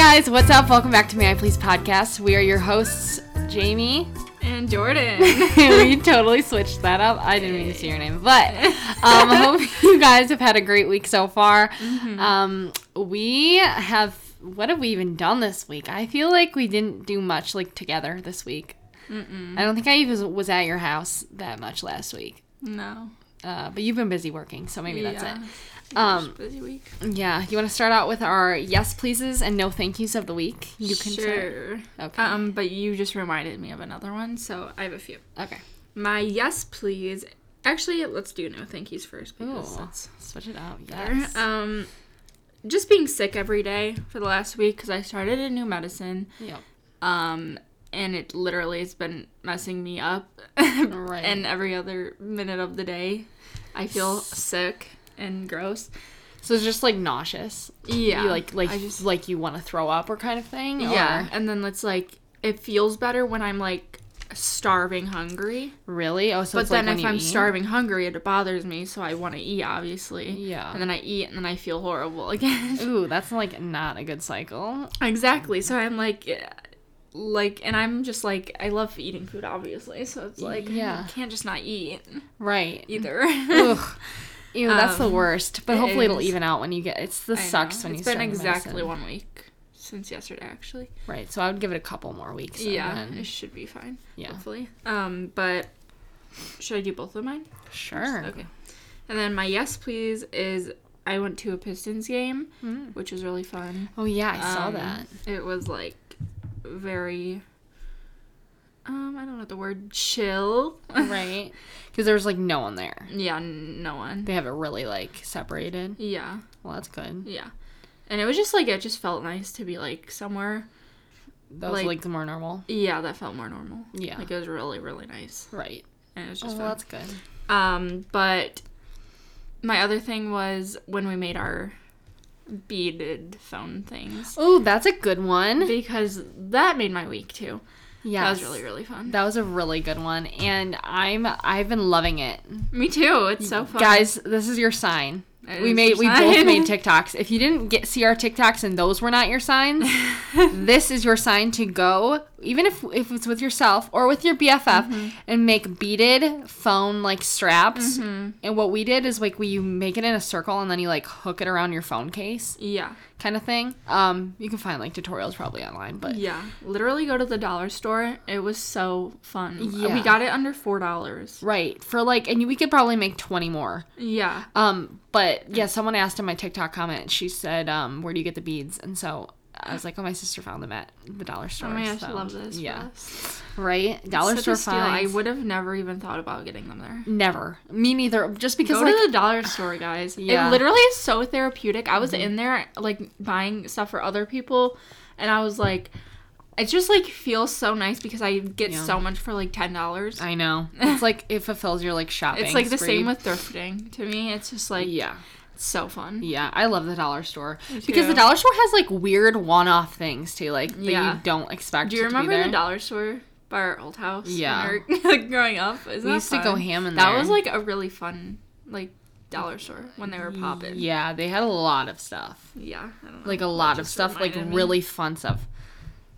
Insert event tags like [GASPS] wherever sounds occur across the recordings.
guys, what's up? Welcome back to May I Please podcast. We are your hosts, Jamie. And Jordan. [LAUGHS] we totally switched that up. I didn't mean to say your name, but [LAUGHS] um, I hope you guys have had a great week so far. Mm-hmm. Um, we have. What have we even done this week? I feel like we didn't do much like together this week. Mm-mm. I don't think I even was at your house that much last week. No. Uh, but you've been busy working, so maybe that's it. Um, busy week. Yeah, you want to start out with our yes pleases and no thank yous of the week? You can start. sure. Okay. Um, but you just reminded me of another one, so I have a few. Okay. My yes, please. Actually, let's do no thank yous first because Ooh, that's switch it out. better. Yes. Um, just being sick every day for the last week because I started a new medicine. yep. Um, and it literally has been messing me up. [LAUGHS] Right. And every other minute of the day, I feel sick and gross. So it's just like nauseous. Yeah. You like like I just like you want to throw up or kind of thing. Yeah, Or- and then it's like it feels better when I'm like starving hungry. Really? Oh, so but it's like then when if I'm eat? starving hungry, it bothers me, so I want to eat obviously. Yeah. And then I eat, and then I feel horrible again. [LAUGHS] Ooh, that's like not a good cycle. exactly. So I'm like, like, and I'm just like, I love eating food, obviously. So it's like, Yeah. I can't just not eat Right. either. [LAUGHS] Ew, that's the Um, worst. But it hopefully it'll even out when you get. It's the I know. sucks when It's you been start the exactly one week since yesterday, actually. Right. So I would give it a couple more weeks. and yeah, then- it should be fine. Yeah. Hopefully. Um, but should I do both of mine? Sure. Okay. And then my yes please is I went to a Pistons game, Mm. which was really fun. Oh yeah, I saw Um, that. It was like very um I don't know the word chill. Right. [LAUGHS] Because there was like no one there. yeah, n- no one. They have it really like separated. Yeah. Well, that's good. Yeah. And it was just like it just felt nice to be like somewhere. That was like, Like- the more normal. Yeah, that felt more normal. Yeah. Like it was really really nice. Right. And it was Oh, just well, that's good. Um, but my other thing was when we made our beaded phone things. Oh, that's a good one. Because that made my week too. Yeah, That was really, really fun. That was a really good one, and I'm I've been loving it, Me too. It's so fun. guys. This is your sign. It we made we sign. both made TikToks. If you didn't get see our TikToks and those were not your signs, [LAUGHS] this is your sign to go. Even if if it's with yourself or with your BFF, Mm-hmm. and make beaded phone like straps. And what we did is like we you make it in a circle and then you like hook it around your phone case, Yeah. Kind of thing. Um, you can find like tutorials probably online, but Yeah. Literally go to the dollar store. It was so fun. Yeah. We got it under four dollars. right for like, and we could probably make twenty more. Yeah. Um, but yeah, someone asked in my TikTok comment. She said, um, "Where do you get the beads?" And so I was like, "Oh, my sister found them at the dollar store." Oh my gosh, so, I love this. Yeah, right. Dollar store steal. I would have never even thought about getting them there. Never. Me neither. Just because Go like to the dollar store, guys. Yeah. Mm-hmm. It literally is so therapeutic. I was in there like buying stuff for other people, and I was like, it just like feels so nice because I get Yeah. so much for like ten dollars. I know [LAUGHS] it's like it fulfills your like shopping. It's like the same with thrifting. To me, it's just like yeah, so fun. yeah. I love the dollar store because the dollar store has like weird one-off things too, like that Yeah. you don't expect. Do you to be remember there. the dollar store by our old house? when Yeah. we were, [LAUGHS] like growing up. Isn't We that used to go fun? ham in That there. was like a really fun like dollar store when they were popping. Yeah, they had a lot of stuff. Yeah, I don't know. like a That lot of just stuff, like reminded me. really fun stuff.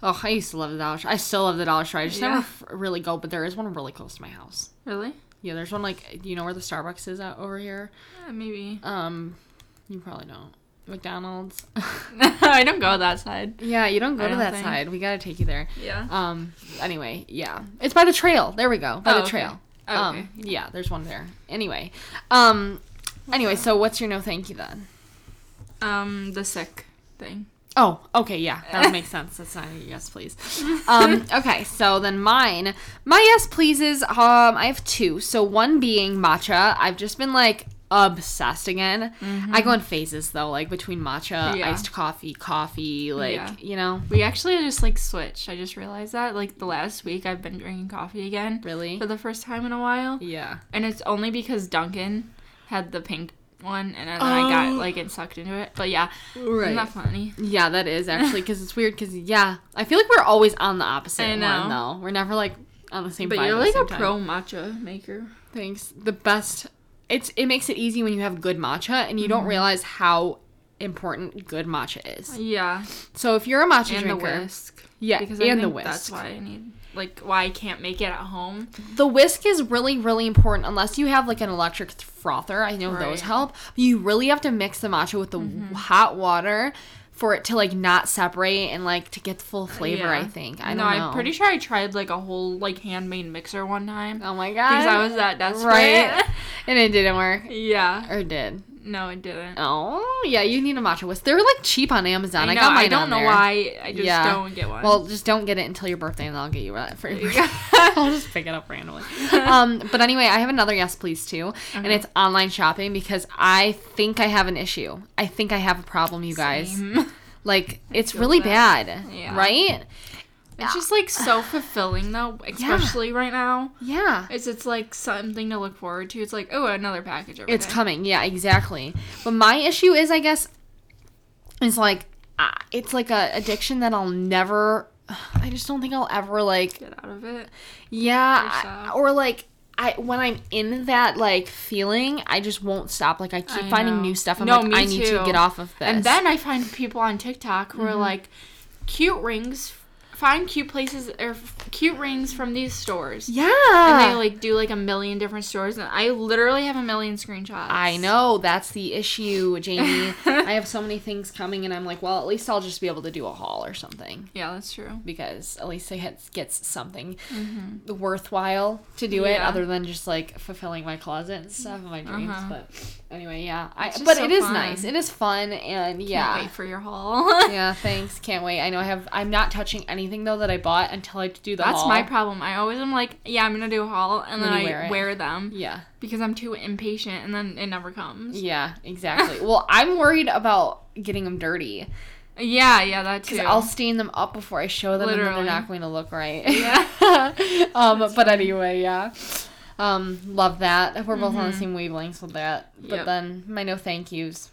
Oh, I used to love the dollar store. I still love the dollar store. I just Yeah. never f- really go, but there is one really close to my house. really. Yeah, there's one like you know where the Starbucks is out over here. Yeah, maybe. Um, you probably don't. McDonald's. [LAUGHS] [LAUGHS] I don't go that side. yeah, you don't go I to don't that think. side. We gotta take you there. Yeah. Um. Anyway, yeah, it's by the trail. There we go. By Oh, the trail. Okay. Um. Yeah, there's one there. Anyway. Um. Anyway, so what's your no thank you then? Um, the sick thing. Oh, okay, yeah, that would make [LAUGHS] sense. That's not a yes, please. Um, [LAUGHS] okay, so then mine, my yes, pleases. Um, I have two. So one being matcha. I've just been like obsessed again. I go in phases though, like between matcha, Yeah. iced coffee, coffee, like Yeah. you know, We actually just like switched. I just realized that like the last week I've been drinking coffee again really. for the first time in a while, Yeah. and it's only because Dunkin' had the pink one, and then I got Oh. like it sucked into it. But yeah, Right. isn't that funny? Yeah, that is actually because it's weird. Because yeah, I feel like we're always on the opposite one though. We're never like on the same. But you're like a time. pro matcha maker. Thanks. The best. It's it makes it easy when you have good matcha and you Mm-hmm. don't realize how important good matcha is. Yeah, So if you're a matcha and the drinker, whisk. yeah, Because and I the think whisk. That's why I need like why I can't make it at home. The whisk is really, really important unless you have like an electric frother. I know those Right. Mm-hmm. help. You really have to mix the matcha with the w hot water for it to like not separate and like to get the full flavor. I think. I no, don't know. I'm pretty sure I tried like a whole like handmade mixer one time Oh my god. because I was that desperate. right, [LAUGHS] and it didn't work, yeah. or it did. No, it didn't. Oh yeah, you need a matcha whisk. They're like cheap on Amazon. I, I know. got mine I don't on know there. why. I just Yeah. don't get one. Well, just don't get it until your birthday, and then I'll get you that for your you birthday. [LAUGHS] I'll just pick it up randomly. [LAUGHS] um, but anyway, I have another yes, please too, and it's online shopping because I think I have an issue. I think I have a problem, you guys. Same. Like [LAUGHS] it's really that. bad, Yeah. right? It's just like so fulfilling though, [SIGHS] especially right now. Yeah. It's it's like something to look forward to. It's like oh another package. It's there. coming. Yeah, exactly. But my issue is, I guess, is like, uh, it's like a addiction that I'll never. [SIGHS] I just don't think I'll ever like Get out of it. Yeah, Or I- or like I when I'm in that like feeling, I just won't stop. Like I keep I finding new stuff. I'm No, like, me I need to too. get off of this. And then I find people on TikTok who are Mm-hmm. like, cute rings. Find cute places or cute rings from these stores. yeah, And they like do like a million different stores, and I literally have a million screenshots. I know that's the issue, Jamie. [LAUGHS] I have so many things coming, and I'm like, well, at least I'll just be able to do a haul or something Yeah, that's true. because at least it gets, something worthwhile to do it, Mm-hmm. Other than just like fulfilling my closet and stuff and my dreams. Uh-huh. But anyway, yeah, I, but so it is fun. nice. It is fun, and yeah. Can't wait for your haul. yeah, thanks. Can't wait. I know I have. I'm not touching anything though that I bought until I do the That's haul. my problem. I always am like, yeah, I'm gonna do a haul, and then Then I wear wear, them Yeah, because I'm too impatient, and then it never comes. yeah, exactly. [LAUGHS] well, I'm worried about getting them dirty Yeah, yeah, that too. because I'll stain them up before I show them, and then they're not going to look right. [LAUGHS] Yeah. [LAUGHS] um, but anyway, yeah. Um, love that. We're both on the same wavelengths with that. But Mm-hmm. Yep. then my no thank yous.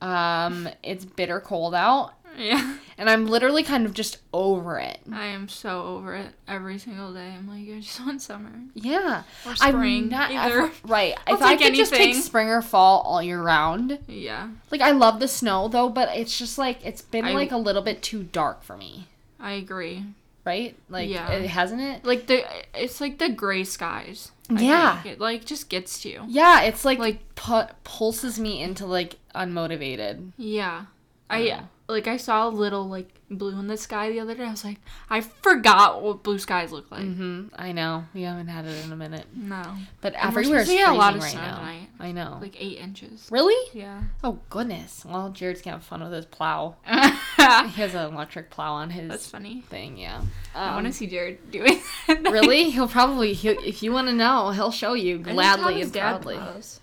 Um, it's bitter cold out, yeah. and I'm literally kind of just over it. I am so over it every single day. I'm like, I just want summer Yeah. or I'm spring. not either. right. I'll if I could just take spring or fall all year round. Yeah, Like I love the snow though, but it's just like it's been I- like a little bit too dark for me. I agree. Right? Like Yeah. it hasn't it? Like the, it's like the gray skies. I Yeah. think. it like just gets to you. Yeah, it's like Like- pu- pulses me into like unmotivated. Yeah. I Yeah. Like I saw a little like blue in the sky the other day. I was like, I forgot what blue skies look like. Mhm. I know. We haven't had it in a minute. No. But And we're everywhere's supposed to get freezing a lot of right snow now. tonight. I know. Like eight inches. really? Yeah. Oh goodness. Well, Jared's gonna have fun with his plow. [LAUGHS] He has an electric plow on his That's funny. thing. Yeah. I want to Um, see Jared doing that. [LAUGHS] Really? He'll probably he'll, if you want to know, he'll show you I think how gladly and proudly.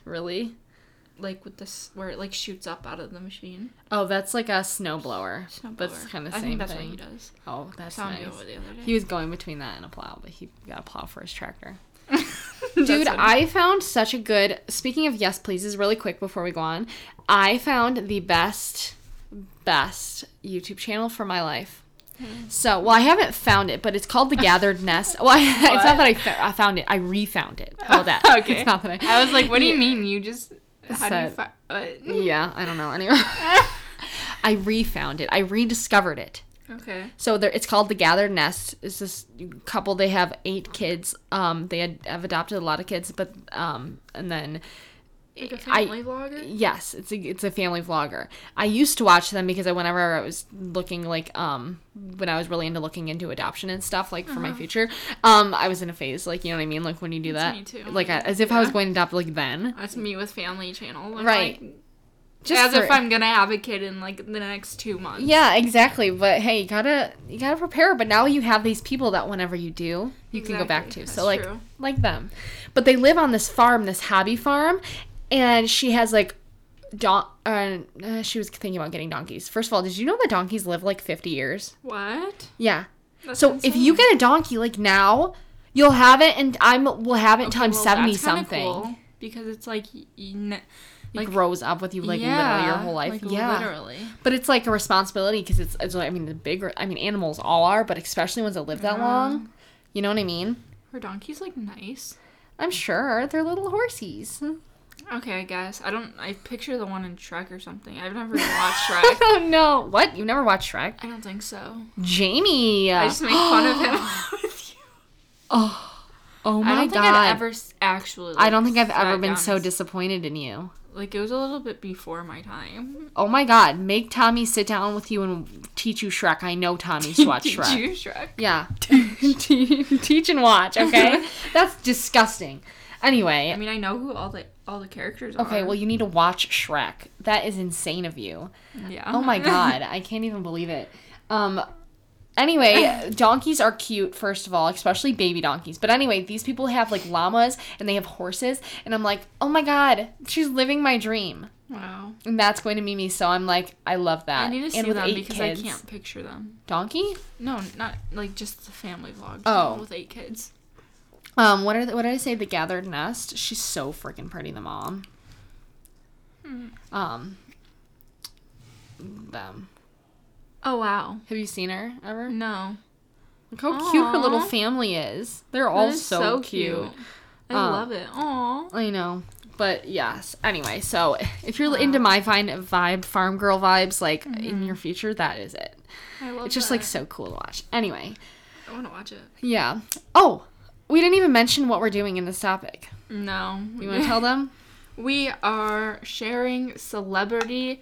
Really? Like with this, where it like shoots up out of the machine. Oh, that's like a snowblower. But it's Snowblower. kind of I same think that's thing. what he does. Oh, that's nice. the other day. He was going between that and a plow, but he got a plow for his tractor. [LAUGHS] Dude. I found such a good. Speaking of yes pleases, really quick before we go on, I found the best, best YouTube channel for my life. Hmm. So, well, I haven't found it, but it's called The Gathered Nest. Well, I, [LAUGHS] it's not that I, I found it. I refound it. About [LAUGHS] that? Okay. It's not that I. I was like, what do you mean? You just how do you Said- fi- what? Yeah, I don't know. Anyway, [LAUGHS] I refound it. I rediscovered it. Okay. So there, it's called the Gathered Nest. It's this couple. They have eight kids. Um, they had, have adopted a lot of kids, but um, and then Like a I- family vlogger. yes, it's a it's a family vlogger. I used to watch them because I, whenever I was looking like um when I was really into looking into adoption and stuff like for my future, um, I was in a phase like you know what I mean like when you do that, me too. like I, as if I was going to adopt like then, That's me with family channel. Right. Like, just as for- if I'm gonna have a kid in like the next two months. Yeah, exactly. But hey, you gotta you gotta prepare. But now you have these people that whenever you do, you can go back to. That's So like true. like them. But they live on this farm, this hobby farm, and she has like don. Uh, uh, she was thinking about getting donkeys. First of all, did you know that donkeys live like fifty years? What? Yeah. That's so if you get a donkey like now, you'll have it, and I'm will have it until Okay, I'm well, seventy that's something. cool, because it's like ne- It like grows up with you like literally your whole life. like, yeah. literally. But it's like a responsibility because it's, it's, I mean, the bigger, I mean, animals all are, but especially ones that live that Yeah. long. You know what I mean? Her donkey's like nice. I'm sure they're little horsies. Okay, I guess. I don't. I picture the one in Shrek or something. I've never [LAUGHS] watched [LAUGHS] Shrek. oh no! What? You never watched Shrek? I don't think so. Jamie. I just make fun of him [LAUGHS] with you. [GASPS] Oh, oh my I don't god! think I've ever actually. I don't think I've ever been down so disappointed in you. Like it was a little bit before my time. Oh my god! Make Tommy sit down with you and teach you Shrek. I know Tommy's watched Shrek. you Shrek? Yeah. teach and watch. Okay. That's disgusting. Anyway. I mean, I know who all the all the characters are. Okay, well, you need to watch Shrek. That is insane of you. yeah. Oh my [LAUGHS] god, I can't even believe it. Um anyway, [LAUGHS] donkeys are cute first of all, especially baby donkeys. But anyway, these people have like llamas and they have horses and I'm like, "Oh my god, she's living my dream." Wow. And that's going to be me, so I'm like, I love that. I need to see and with them because kids. I can't picture them. Donkey? No, not like just the family vlog. Oh. with eight kids. Um, what are the, what did I say? The gathered nest. She's so freaking pretty. The mom. Hmm. Um. Them. Oh wow. Have you seen her ever? No. Look how cute her little family is. They're all is so, cute. I Um, love it. Aw. I know. But yes. Anyway, so if you're into my fine vibe, farm girl vibes, like in your future, that is it. I love It's just that. like so cool to watch. Anyway, I want to watch it. yeah. Oh, we didn't even mention what we're doing in this topic. No. You want to tell them? [LAUGHS] We are sharing celebrity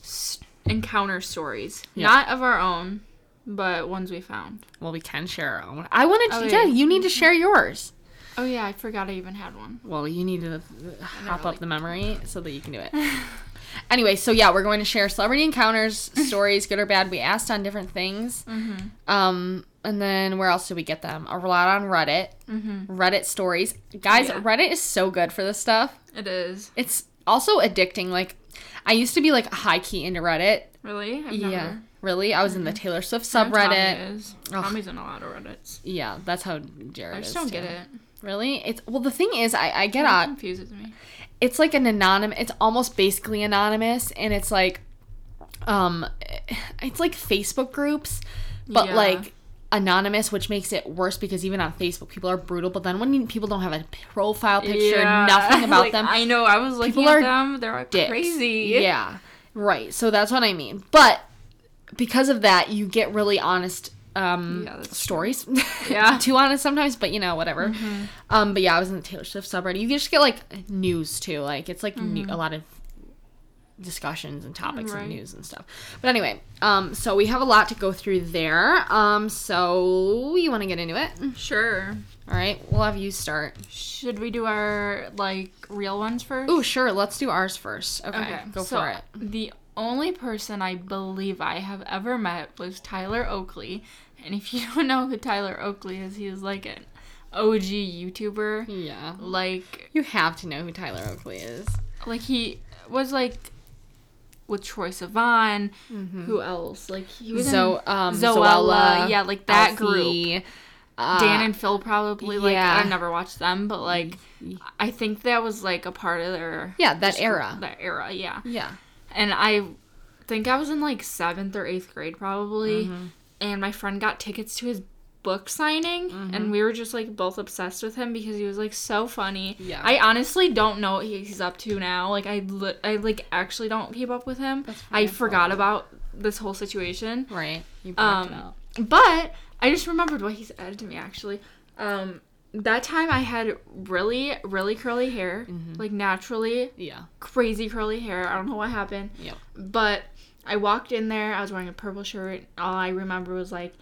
s- encounter stories, Yeah. not of our own, but ones we found. Well, we can share our own. I wanted to. Oh, yeah, yeah. you need to share yours. Oh yeah, I forgot I even had one. Well, you need to hop like- up the memory so that you can do it. [LAUGHS] anyway, so yeah, we're going to share celebrity encounters, [LAUGHS] stories, good or bad. We asked on different things. Mm-hmm. Um, and then where else did we get them? A lot on Reddit. Mm-hmm. Reddit stories. Guys, Yeah. Reddit is so good for this stuff. It is It's also addicting. Like, I used to be like high key into Reddit. really. I've yeah. never. Really? I was in the Taylor Swift know Tommy subreddit. is. Ugh. Tommy's in a lot of Reddits. Yeah, that's how Jared is. I just is, don't too. get it. Really? It's well the thing is I, I get It out confuses me. It's like an anonymous it's almost basically anonymous and it's like um it's like facebook groups but Yeah. like anonymous which makes it worse because even on facebook people are brutal but then when people don't have a profile picture Yeah. nothing [LAUGHS] about Like, them I know. I was looking People at are them. They're like crazy. yeah right so that's what i mean but because of that you get really honest um Yeah, true. stories [LAUGHS] Yeah. Mm-hmm. too honest sometimes but you know whatever um but yeah i was in the taylor swift subreddit you just get like news too like it's like new, a lot of discussions and topics Mm-hmm. Right. and news and stuff but anyway um so we have a lot to go through there um so you want to get into it Sure. all right we'll have you start Should we do our like real ones first? oh sure let's do ours first okay, go so for it The only person I believe I have ever met was Tyler Oakley. And if you [LAUGHS] don't know who Tyler Oakley is, he is like an OG YouTuber. yeah Like you have to know who tyler oakley is like he was like with Troye Sivan. Mm-hmm. Who else? Like he was Zo- um, Zoella. Zoella, Yeah, like that Alfie, group. uh, Dan and Phil probably like yeah. I never watched them, but like I think that was like a part of their yeah that school- era That era, yeah. yeah And I think I was in like seventh or eighth grade probably. Mm-hmm. And my friend got tickets to his book signing Mm-hmm. and we were just like both obsessed with him because he was like so funny. Yeah. I honestly don't know what he's up to now. Like I li- I like actually don't keep up with him. I forgot about this whole situation. right you blocked it Um, out. but I just remembered what he said to me actually. Um, that time I had really, really curly hair, Mm-hmm. like naturally yeah crazy curly hair. I don't know what happened, Yep. but I walked in there. I was wearing a purple shirt. All I remember was like,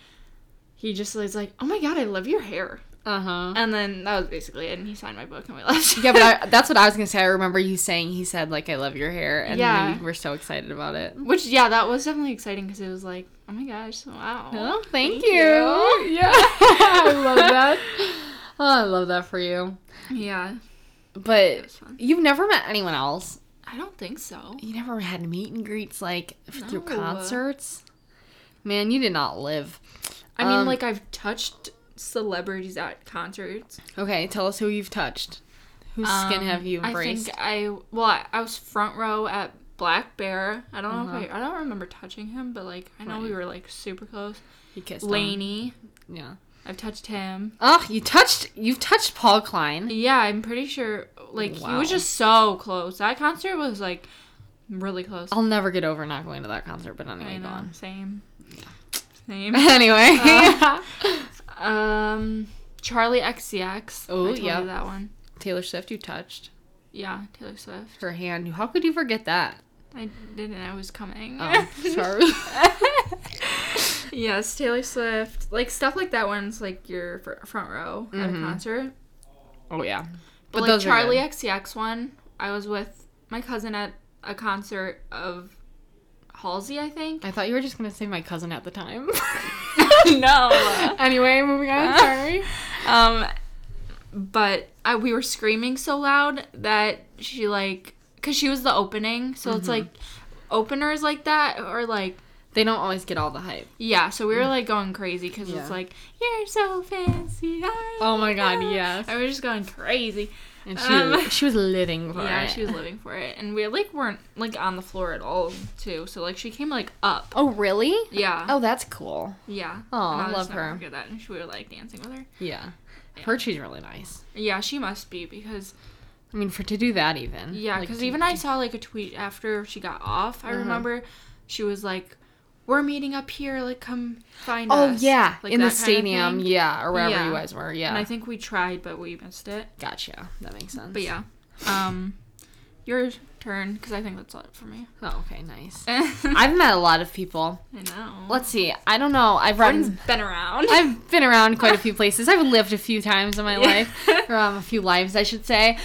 he just was like, "Oh my god, I love your hair," uh-huh and then that was basically it. And he signed my book and we [LAUGHS] left. yeah but I, that's what i was gonna say i remember you saying he said like i love your hair and Yeah. we were so excited about it Which yeah, that was definitely exciting because it was like, "Oh my gosh, wow." oh thank, Thank you. you. [LAUGHS] yeah i love that oh i love that for you Yeah, but you've never met anyone else I don't think so. you never had meet and greets like through concerts man you did not live I mean, Um, like I've touched celebrities at concerts. okay tell us who you've touched whose skin Um, have you embraced I think I well, I, I was front row at Black Bear. I don't know Uh-huh. if I I don't remember touching him, but like I know we were like super close. He kissed him. Yeah I've touched him. Oh, you touched you've touched Paul Klein. Yeah, I'm pretty sure. Like he was just so close. That concert was like really close. I'll never get over not going to that concert, but I anyway, go on. Same. Same. [LAUGHS] Anyway. [LAUGHS] um, Charli XCX. Oh, yeah. that one. Taylor Swift you touched. Yeah, Taylor Swift. Her hand. How could you forget that? I didn't. I was coming. Oh, [LAUGHS] sorry. [LAUGHS] yes, Taylor Swift. Like stuff like that one's like your front row at a Mhm. concert. oh yeah. But, like those are Charli. XCX one, I was with my cousin at a concert of Halsey, I think. I thought you were just gonna say my cousin at the time. [LAUGHS] no. anyway, moving on. Sorry. Um, but I, we were screaming so loud that she like, cause she was the opening, so it's Mhm. like openers like that or like They don't always get all the hype. yeah. So we were like going crazy because Yeah. it's like you're so fancy. Oh my god, yes. I was just going crazy. And she Um, was, she was living for yeah, it. she was living for it, and we like weren't like on the floor at all too. So like she came like up. Oh really? Yeah. Oh, that's cool. Yeah. Oh, And I'll love her. Forget that, and we were like dancing with her. Yeah. Yeah. Heard she's really nice. Yeah, she must be because I mean, for to do that even. Yeah, because to- even I saw like a tweet after she got off. I Uh-huh. remember she was like, "We're meeting up here. Like, come find Oh us." yeah, Like in the that kind of stadium, yeah, or wherever Yeah. you guys were, yeah. And I think we tried, but we missed it. gotcha. That makes sense. But yeah, um, your turn because I think that's it for me. Oh, okay, nice. [LAUGHS] I've met a lot of people. I know. Let's see. I don't know. I've Jordan's run. been around. I've been around quite a few [LAUGHS] places. I've lived a few times in my life, or um, a few lives, I should say.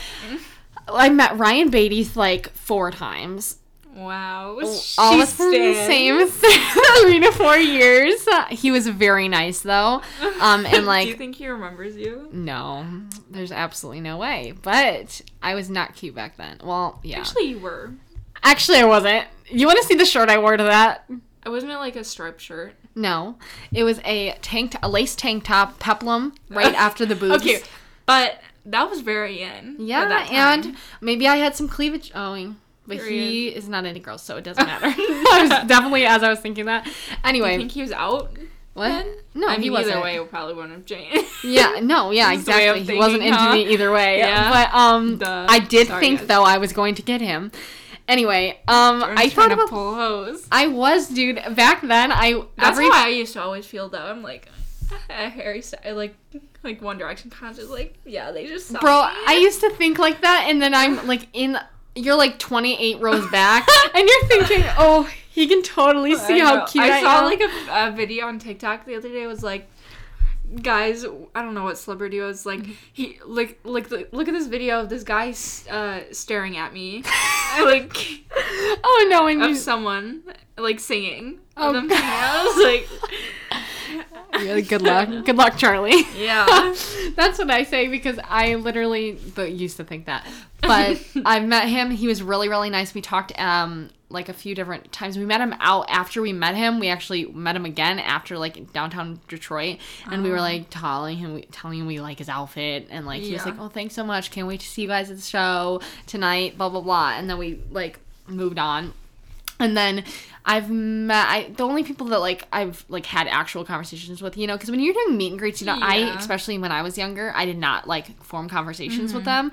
I met Ryan Beatty like four times. Wow. all She the same [LAUGHS] three to four years. Uh, he was very nice though, um, and like [LAUGHS] Do you think he remembers you? no, there's absolutely no way. But I was not cute back then. Well, yeah, actually, you were. Actually I wasn't. You want to see the shirt I wore to that? I wasn't it like a striped shirt? No, it was a tank, a lace tank top, peplum, right [LAUGHS] after the boobs. Okay, but that was very in. Yeah, that and maybe I had some cleavage owing. But he is not into girls, so it doesn't [LAUGHS] matter. [LAUGHS] I was definitely as I was thinking that. Anyway, you think he was out? what? then? No, I he wasn't. either way, it probably wouldn't have changed. [LAUGHS] Yeah, no, yeah, This is the way exactly. I'm He wasn't thinking, into huh? me either way. Yeah. But um Duh. I did Sorry, think guys. though I was going to get him. Anyway, um Jordan's I thought about pull hose. I was dude back then I That's every how I used to always feel though. I'm like Harry Styles, like like One Direction concert. Like yeah, they just bro, me. I used to think like that and then I'm like in you're like 28 rows [LAUGHS] back and you're thinking, "Oh, he can totally see how cute I, I saw am." like a, a video on TikTok the other day. Was like, guys, I don't know what celebrity it was. Like he like like look at this video of this guy uh, staring at me, [LAUGHS] like oh no, and of you someone like singing. Oh, of them God. singing. I was like, [LAUGHS] Yeah, good luck. Good luck, Charlie. Yeah. [LAUGHS] That's what I say because I literally but used to think that. But [LAUGHS] I met him. He was really, really nice. We talked um like a few different times. We met him out after we met him. We actually met him again after like downtown Detroit, and we were Oh. like telling him, telling him we like his outfit, and like he was like, "Oh, thanks so much. Can't wait to see you guys at the show tonight." Blah blah blah. And then we like moved on. And then I've met I, the only people that like I've like had actual conversations with, you know, because when you're doing meet and greets, you know, I especially when I was younger, I did not like form conversations with Mm-hmm. them.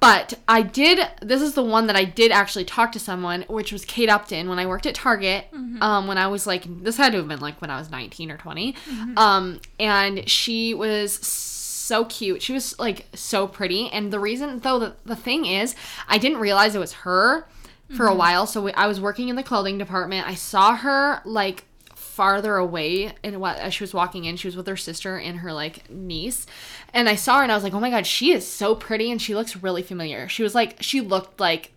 But I did. This is the one that I did actually talk to someone, which was Kate Upton when I worked at Target. Mm-hmm. Um, when I was like, this had to have been like when I was 19 or 20. Mm-hmm. Um, and she was so cute. She was like so pretty. And the reason, though, the, the thing is, I didn't realize it was her for Mm-hmm. a while. So we, I was working in the clothing department. I saw her like farther away and what as she was walking in she was with her sister and her like niece and i saw her and i was like oh my god she is so pretty and she looks really familiar she was like she looked like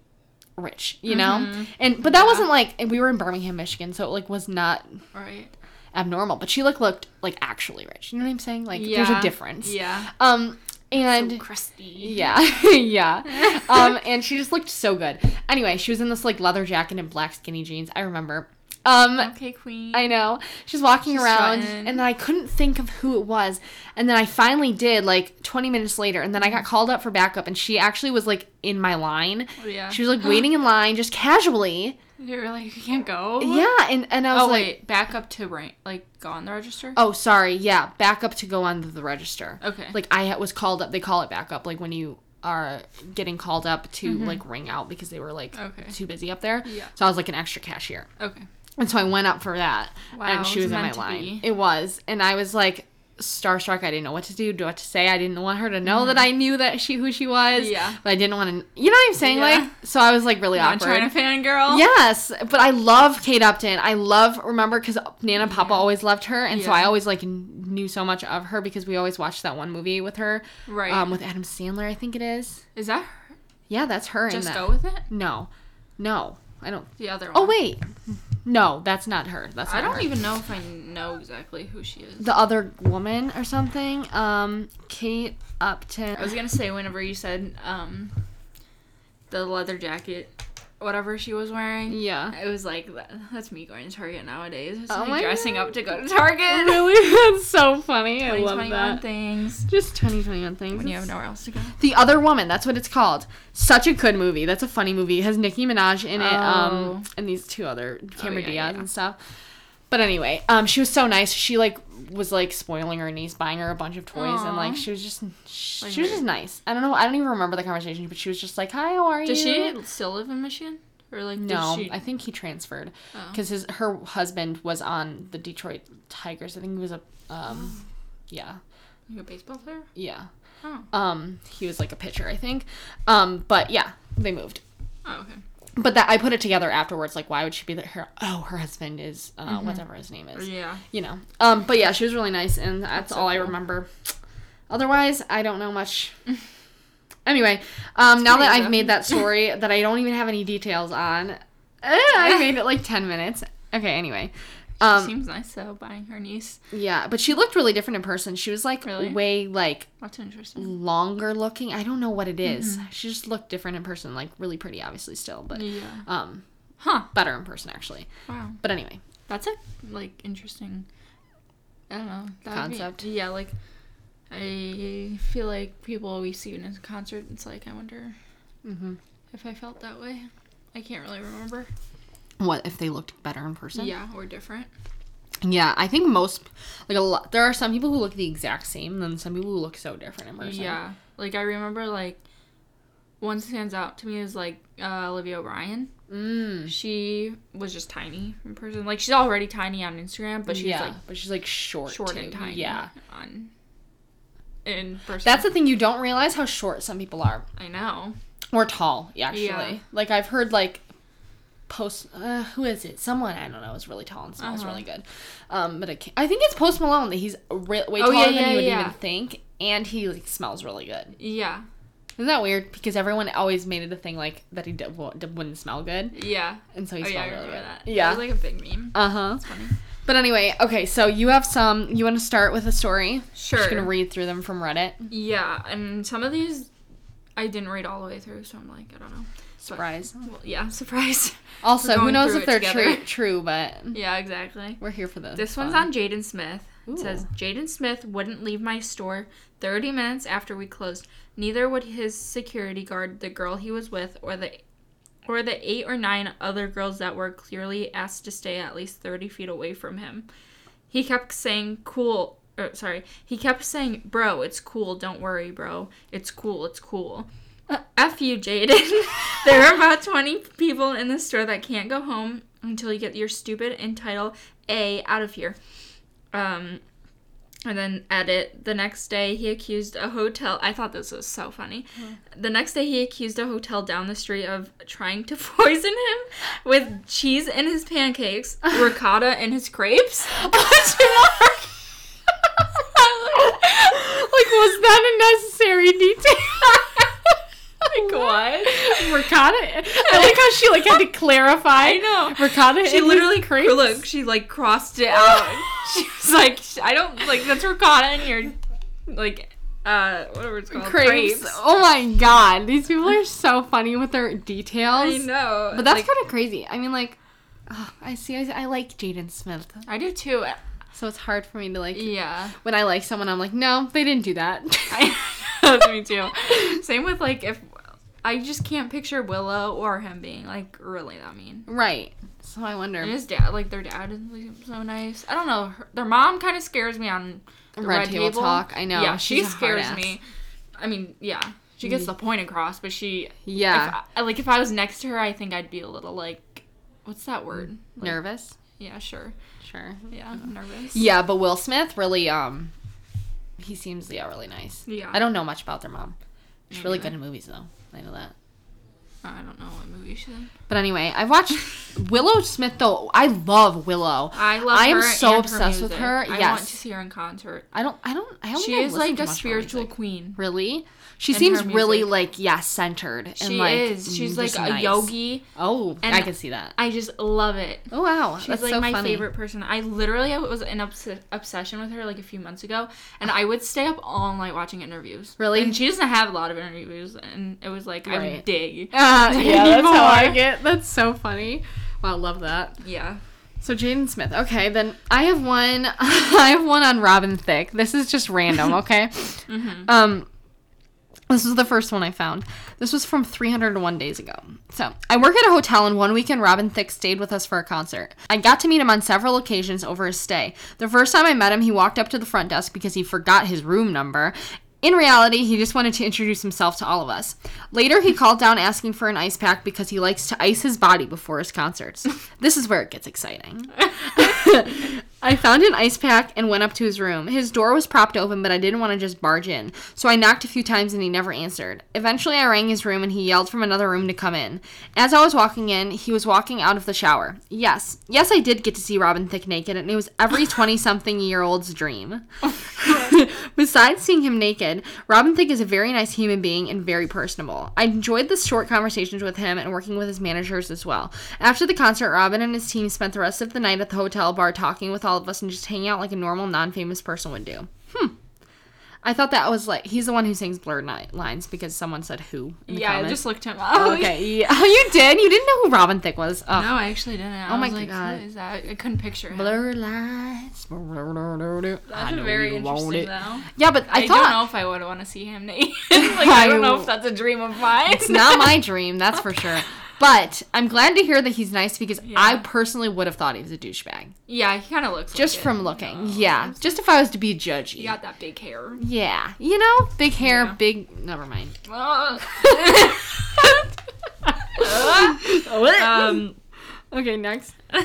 rich you know Mm-hmm. and but that wasn't like and we were in birmingham michigan so it like was not right. abnormal but she looked looked like actually rich you know what i'm saying like there's a difference Yeah. um and so crusty. yeah, [LAUGHS] yeah. [LAUGHS] Um, and she just looked so good. Anyway, she was in this like leather jacket and black skinny jeans. I remember. Um, Okay, queen. I know. She's walking She's around, strutting. and then I couldn't think of who it was. And then I finally did, like 20 minutes later. And then I got called up for backup, and she actually was like in my line. Oh, yeah. She was like [GASPS] waiting in line just casually. You were like, you can't go. Yeah, and, and I was Oh like, wait, back up to rank, like go on the register. oh, sorry. Yeah, back up to go on the register. Okay. Like I was called up. They call it backup, like when you are getting called up to Mm-hmm. like ring out because they were like Okay. too busy up there. Yeah. So I was like an extra cashier. Okay. And so I went up for that. Wow, and she was in my line. be. It was. And I was like starstruck. I didn't know what to do, what to say. I didn't want her to know that I knew that she who she was. Mm-hmm. Yeah. But I didn't want to you know what I'm saying? Yeah. Like so I was like really Not awkward. trying to fangirl. Yes, but I love Kate Upton. I love remember because Nana Papa always loved her, and so I always like knew so much of her because we always watched that one movie with her, Right. um, with Adam Sandler, I think it is. Is that her? Yeah, that's her. Just in that. go with it? No, no, I don't. The other one. Oh wait, no, that's not her. That's I don't her. even know if I know exactly who she is. the other woman or something. Um, Kate Upton. I was gonna say whenever you said um, the leather jacket, whatever she was wearing. Yeah. It was like that, that's me going to Target nowadays. It's Oh like my dressing God. up to go to Target. Really, [LAUGHS] that's so funny. I love 2021 that. things. Just 2021 things. When you have nowhere else to go. The Other Woman, that's what it's called. Such a good movie. That's a funny movie. It has Nicki Minaj in it, Oh. um, and these two other Cameron yeah, Diaz yeah. and stuff. But anyway, um, she was so nice. She like was like spoiling her niece, buying her a bunch of toys, and like she was just she, Like she was just nice. I don't know. I don't even remember the conversation, but she was just like, "Hi, how are Does you?" Does she still live in Michigan? Or like No, she? I think he transferred Oh. because his her husband was on the Detroit Tigers. I think he was a um, yeah, Like a baseball player? yeah. Oh. Um, he was like a pitcher, I think. Um, but yeah, they moved. Oh, okay. But that I put it together afterwards. Like, why would she be there? Her oh, her husband is uh, Mm-hmm. whatever his name is. Yeah. You know. Um, but yeah, she was really nice, and that's, That's so all I cool. remember. Otherwise, I don't know much. anyway, um, now that I've made that story that I don't even have any details on, eh, I made it like ten minutes. Okay. Anyway. Um, Seems nice though, buying her niece. yeah, but she looked really different in person. She was like Really? way like That's interesting. longer looking. I don't know what it is. Mm-hmm. She just looked different in person, like really pretty, obviously still, but Yeah. um, Huh. better in person actually. Wow. But anyway, That's a like interesting. I don't know that would be- Concept. yeah, like I feel like people we see in a concert. It's like I wonder hmm if I felt that way. I can't really remember. What if they looked better in person? Yeah, or different. Yeah, I think most like a lot. There are some people who look the exact same, and then some people who look so different in person. Yeah, like I remember like one stands out to me is like uh, Olivia O'Brien. Mm. She was just tiny in person. Like she's already tiny on Instagram, but she's yeah, like but she's like short, short too. and tiny. Yeah, on in person. that's the thing. You don't realize how short some people are, I know. or tall. Actually, Yeah. like I've heard like post. Uh, who is it? Someone I don't know is really tall and smells Uh-huh. really good. Um, but I, I think it's Post Malone that he's re- way Oh, taller yeah, than yeah, you would yeah. even think, and he like smells really good. Yeah, Isn't that weird? Because everyone always made it a thing like that he d- w- wouldn't smell good, yeah. and so he oh smelled really good. that. Yeah. it was like a big meme. Uh huh. It's funny. But anyway, okay, so you have some. You want to start with a story? Sure. Just gonna read through them from Reddit. Yeah, and some of these I didn't read all the way through, so I'm like, I don't know. Surprise. Well, yeah, [LAUGHS] surprise. Also, who knows if they're together. true, true, but yeah, exactly. we're here for this. This one's on Jaden Smith. It says Jaden Smith wouldn't leave my store 30 minutes after we closed. Neither would his security guard, the girl he was with, or the or the eight or nine other girls that were clearly asked to stay at least 30 feet away from him. He kept saying, "Cool." Or, sorry, he kept saying, "Bro, it's cool. Don't worry, bro. It's cool. It's cool." Uh, F you, Jaden. [LAUGHS] there are about 20 people in the store that can't go home until you get your stupid entitled A out of here. Um, and then edit. The next day, he accused a hotel. I thought this was so funny. The next day, he accused a hotel down the street of trying to [LAUGHS] poison him with cheese in his pancakes, [LAUGHS] ricotta in his crepes. Like, was that a necessary detail? Like what? [LAUGHS] ricotta. I like how she like had to clarify. I know. Ricotta. She literally crepes? look. She like crossed it [LAUGHS] out. she was like, I don't like that's ricotta in your like uh whatever it's called crepes. Oh my god, these people are so funny with their details. I know, But that's Like, kind of crazy. I mean, like, Oh, I see. I, I like Jaden Smith, I do too. so it's hard for me to like. Yeah. When I like someone, I'm like, no, they didn't do that. [LAUGHS] That's me too. Same with like if I just can't picture Willow or him being like really that mean. right. So I wonder. And his dad, like their dad, is like, so nice. I don't know. Her, their mom kind of scares me on the Red Table Talk, I know. Yeah, she She's a hard scares me. I mean, yeah, she gets the point across, but she. Yeah. If I, like if I was next to her, I think I'd be a little like, what's that word? Like, Nervous. Yeah, sure. Sure. Yeah, I'm nervous. Yeah, but Will Smith really um he seems yeah really nice. Yeah. I don't know much about their mom. She's really good in movies though. I know that. I don't know what movie she's in. But anyway, I've watched [LAUGHS] Willow Smith though. I love Willow. I love I am her so obsessed with music. her. I want to see her in concert. I don't I don't I don't She is like a her spiritual queen. Really? She seems really like yeah, centered and She like is. She's like just a nice. yogi. Oh, And I can see that. I just love it. Oh wow, She's that's like so my funny. favorite person. I literally was in obs- obsession with her like a few months ago, and I would stay up all night watching interviews. Really? And she doesn't have a lot of interviews, and it was like I Right. would dig. Uh, [LAUGHS] I yeah, that's how I get. That's so funny. Wow, I love that. Yeah. So Jaden Smith. Okay, then I have one. [LAUGHS] I have one on Robin Thicke. This is just random. [LAUGHS] Okay. Um, this was the first one I found. This was from 301 days ago. So I work at a hotel, and one weekend Robin Thicke stayed with us for a concert. I got to meet him on several occasions over his stay. The first time I met him, he walked up to the front desk because he forgot his room number. In reality, he just wanted to introduce himself to all of us. Later, he called down asking for an ice pack because he likes to ice his body before his concerts. [LAUGHS] This is where it gets exciting. [LAUGHS] I found an ice pack and went up to his room. His door was propped open, but I didn't want to just barge in, so I knocked a few times and he never answered. Eventually, I rang his room and he yelled from another room to come in. As I was walking in, he was walking out of the shower. Yes, yes, I did get to see Robin Thicke naked, and it was every [LAUGHS] 20 something year old's dream. [LAUGHS] Besides seeing him naked, Robin Thicke is a very nice human being and very personable. I enjoyed the short conversations with him and working with his managers as well. After the concert, Robin and his team spent the rest of the night at the hotel bar talking with all of us and just hanging out like a normal, non famous person would do. Hmm. I thought that was like, he's the one who sings blurred lines because someone said who. In the Yeah, I just looked him up. Oh, okay. Yeah. [LAUGHS] Oh, you did? You didn't know who Robin Thicke was? Oh. No, I actually didn't. I Oh my like, God. Who is that? I couldn't picture him. Blur lines. That's very interesting, though. Yeah, but I, I, thought don't know if I would want to see him [LAUGHS] like, I don't know if that's a dream of mine. it's not my [LAUGHS] dream, that's for sure. But I'm glad to hear that he's nice because I personally would have thought he was a douchebag. yeah, he kind of looks Just like from it. looking. No. Yeah. Just if I was to be judgy. He got that big hair. Yeah. You know, big hair, Yeah. big. Never mind. [LAUGHS] [LAUGHS] um, Okay, next. [LAUGHS]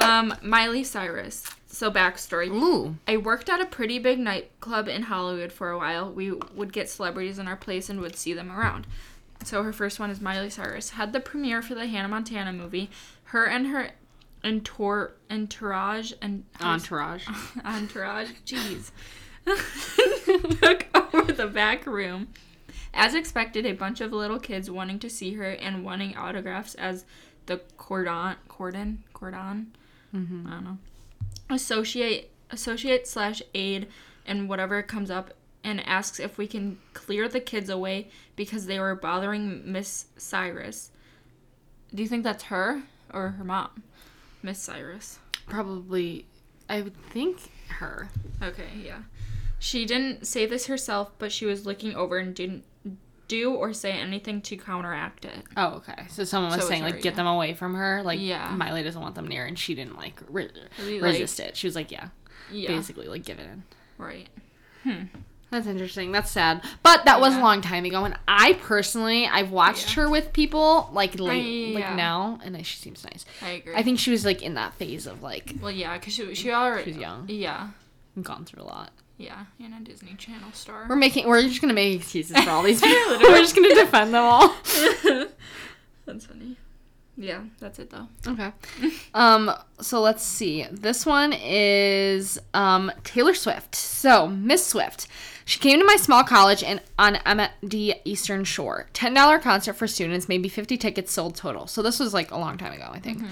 um, Miley Cyrus. So backstory. Ooh. I worked at a pretty big nightclub in Hollywood for a while. We would get celebrities in our place and would see them around. So her first one is Miley Cyrus. Had the premiere for the Hannah Montana movie. Her and her entour- entourage and Entourage. [LAUGHS] entourage, jeez, [LAUGHS] took over the back room. As expected, a bunch of little kids wanting to see her and wanting autographs as the cordon, cordon, cordon, mm-hmm. I don't know, associate, associate slash aide, and whatever comes up, and asks if we can clear the kids away because they were bothering Miss Cyrus. Do you think that's her or her mom, Miss Cyrus? Probably, I would think her. Okay, yeah. She didn't say this herself, but she was looking over and didn't do or say anything to counteract it. Oh, okay. So someone was So saying, her, like, get yeah. them away from her. Like, Yeah. Miley doesn't want them near, and she didn't, like, re- like- resist it. She was like, yeah, Yeah. basically, like, give it in. Right. Hmm. That's interesting. That's sad. But that was a long time ago. And I personally, I've watched Yeah. her with people like late, like yeah. now, and she seems nice. I agree. I think she was like in that phase of like well, yeah, because she, she already. She was young. Yeah. gone through a lot. Yeah. And a Disney Channel star. We're making, we're just gonna make excuses for all these [LAUGHS] people. we're just gonna defend them all. [LAUGHS] That's funny. Yeah, that's it though. Okay. Um. So let's see. This one is um Taylor Swift. So Miss Swift, she came to my small college and on MD Eastern Shore. Ten dollar concert for students, maybe fifty tickets sold total. So this was like a long time ago, I think.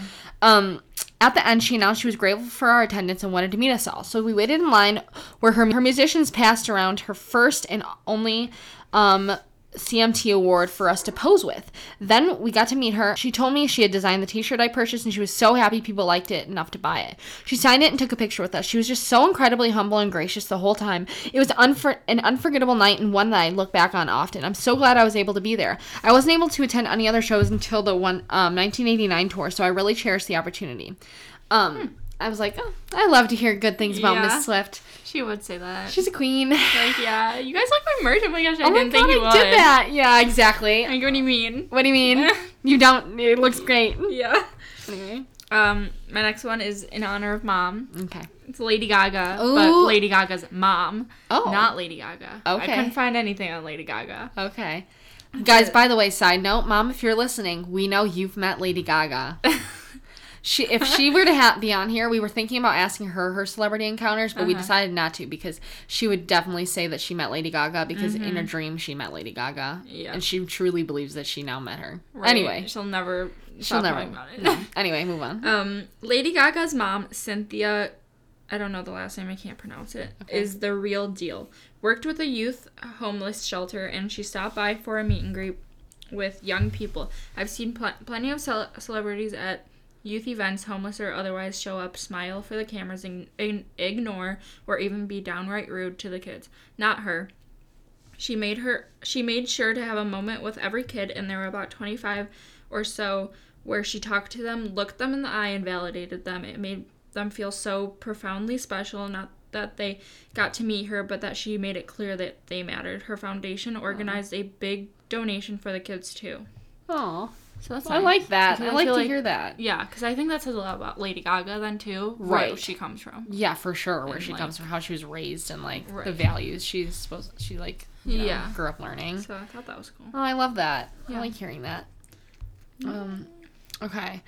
Um. At the end, she announced she was grateful for our attendance and wanted to meet us all. So we waited in line where her her musicians passed around her first and only um CMT award for us to pose with. Then we got to meet her. She told me she had designed the t-shirt I purchased and she was so happy people liked it enough to buy it. She signed it and took a picture with us. She was just so incredibly humble and gracious the whole time. It was unfor- an unforgettable night and one that I look back on often. I'm so glad I was able to be there. I wasn't able to attend any other shows until the one um, 1989 tour, so I really cherish the opportunity. Um, I was like, oh, I love to hear good things about Yeah. Miss Swift. She would say that. She's a queen. like, yeah, you guys like my merch? Oh my gosh, I oh didn't god, think you I would. did that. Yeah, exactly. Like, what do you mean? What do you mean? [LAUGHS] you don't. It looks great. Yeah. Anyway. Um, my next one is in honor of mom. Okay. It's Lady Gaga, Ooh. but Lady Gaga's mom, Oh. not Lady Gaga. Okay. I couldn't find anything on Lady Gaga. Okay. Guys, by the way, side note, mom, if you're listening, we know you've met Lady Gaga. [LAUGHS] She, if she [LAUGHS] were to ha- be on here, we were thinking about asking her her celebrity encounters, but we Uh-huh. decided not to because she would definitely say that she met Lady Gaga because in a dream she met Lady Gaga, Mm-hmm. Yeah. and she truly believes that she now met her. Right? Anyway, she'll never. she'll never. about it. No. [LAUGHS] Anyway, move on. Um, Lady Gaga's mom, Cynthia, I don't know the last name, I can't pronounce it, is the real deal. Worked with a youth homeless shelter, and she stopped by for a meet and greet with young people. I've seen pl- plenty of cel- celebrities at youth events, homeless or otherwise, show up, smile for the cameras, and ignore or even be downright rude to the kids. Not her. She made her she made sure to have a moment with every kid and there were about 25 or so where she talked to them, looked them in the eye and validated them. It made them feel so profoundly special not that they got to meet her but that she made it clear that they mattered. Her foundation organized a big donation for the kids too. Oh, So that's I like that. I I like to like- hear that. Yeah, cuz I think that says a lot about Lady Gaga then too, Right. where she comes from. Yeah, for sure. Where And, she like- comes from, how she was raised, and like the values she's supposed. She like you know, Yeah. grew up learning. So I thought that was cool. Oh, I love that. I like hearing that. Um, okay.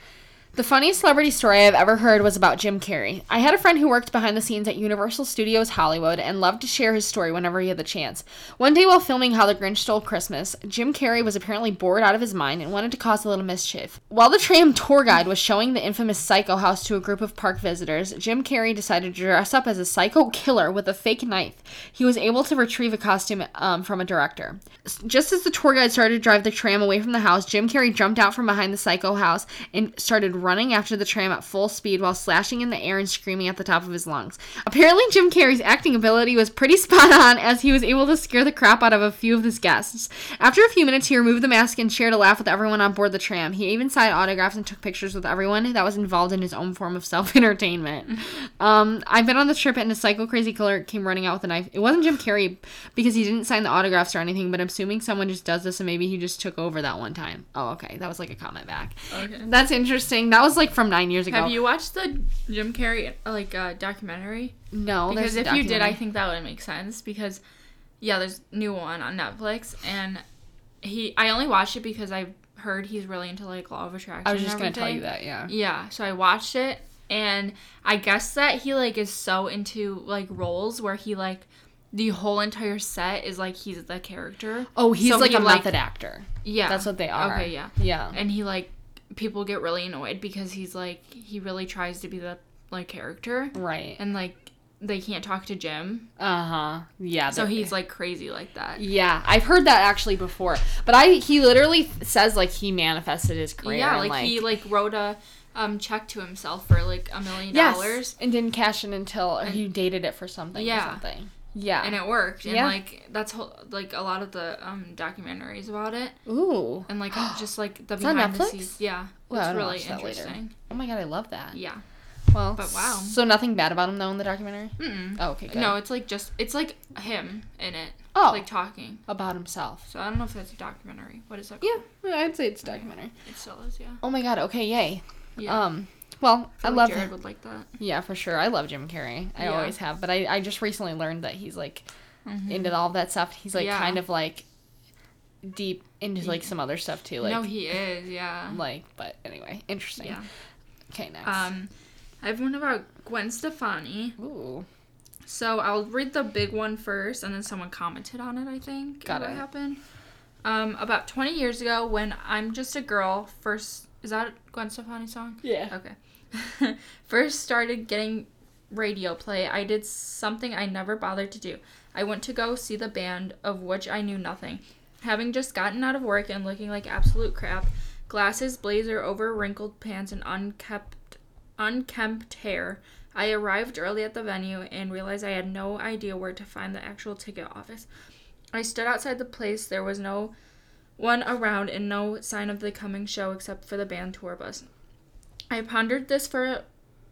The funniest celebrity story I've ever heard was about Jim Carrey. I had a friend who worked behind the scenes at Universal Studios Hollywood and loved to share his story whenever he had the chance. One day while filming How the Grinch Stole Christmas, Jim Carrey was apparently bored out of his mind and wanted to cause a little mischief. While the tram tour guide was showing the infamous Psycho House to a group of park visitors, Jim Carrey decided to dress up as a psycho killer with a fake knife. He was able to retrieve a costume um, from a director. Just as the tour guide started to drive the tram away from the house, Jim Carrey jumped out from behind the psycho house and started running after the tram at full speed while slashing in the air and screaming at the top of his lungs. Apparently, Jim Carrey's acting ability was pretty [LAUGHS] spot on as he was able to scare the crap out of a few of his guests. After a few minutes, he removed the mask and shared a laugh with everyone on board the tram. He even signed autographs and took pictures with everyone that was involved in his own form of [LAUGHS] self entertainment. Um, I've been on the trip and a psycho crazy killer came running out with a knife. It wasn't Jim Carrey because he didn't sign the autographs or anything, but I'm assuming someone just does this and maybe he just took over that one time. Oh, okay. That was like a comment back. Okay. That's interesting. That was like from nine years ago. Have you watched the Jim Carrey like uh, documentary? No, because if you did, I think that would make sense. Because yeah, there's new one on Netflix, and he I only watched it because I heard he's really into like law of attraction. I was just gonna tell you that. Yeah. Yeah, so I watched it, and I guess that he like is so into like roles where he like the whole entire set is like he's the character. Oh, he's So like he, a like- method actor. Yeah, That's what they are. Okay, yeah, Yeah. and he like people get really annoyed because he's like he really tries to be the like character, Right. and like they can't talk to Jim, Uh huh. Yeah. so he's like crazy like that. Yeah, I've heard that actually before, but I he literally says like he manifested his career. yeah, and, like, he like wrote a um check to himself for like a million dollars, and didn't cash in until or he dated it for something. Yeah. or something. Yeah. and it worked. And Yeah. like that's whole, like a lot of the um documentaries about it. Ooh. and like [GASPS] just like the It's behind the scenes. Yeah, Well, I really watch that later. interesting. Oh my god, I love that. Yeah. Well, But wow. So nothing bad about him though in the documentary. Mm-mm. Oh, okay. Good. No, it's like just it's like him in it, Oh, like talking. about himself. So I don't know if that's a documentary. What is that? Yeah. I'd say it's a documentary. it still is. Yeah. Oh my god. Okay. Yay. Yeah. Um. Well, I, feel like love. Jared would like that. Yeah, for sure. I love Jim Carrey. I Yeah. always have, but I, I just recently learned that he's like Mhm. into all that stuff. He's like Yeah. kind of like deep into like some other stuff too. Like no, he is. Yeah. like but anyway, interesting. Yeah. Okay, next. Um, I have one about Gwen Stefani. Ooh. So I'll read the big one first, and then someone commented on it. I think. Got what it. happened? Um, about 20 years ago, when I'm just a girl, first is that Gwen Stefani song? Yeah. Okay. [LAUGHS] First started getting radio play, I did something I never bothered to do. I went to go see the band, of which I knew nothing. Having just gotten out of work and looking like absolute crap, glasses, blazer over wrinkled pants, and unkept, unkempt hair, I arrived early at the venue and realized I had no idea where to find the actual ticket office. I stood outside the place. There was no one around and no sign of the coming show except for the band tour bus. I pondered this for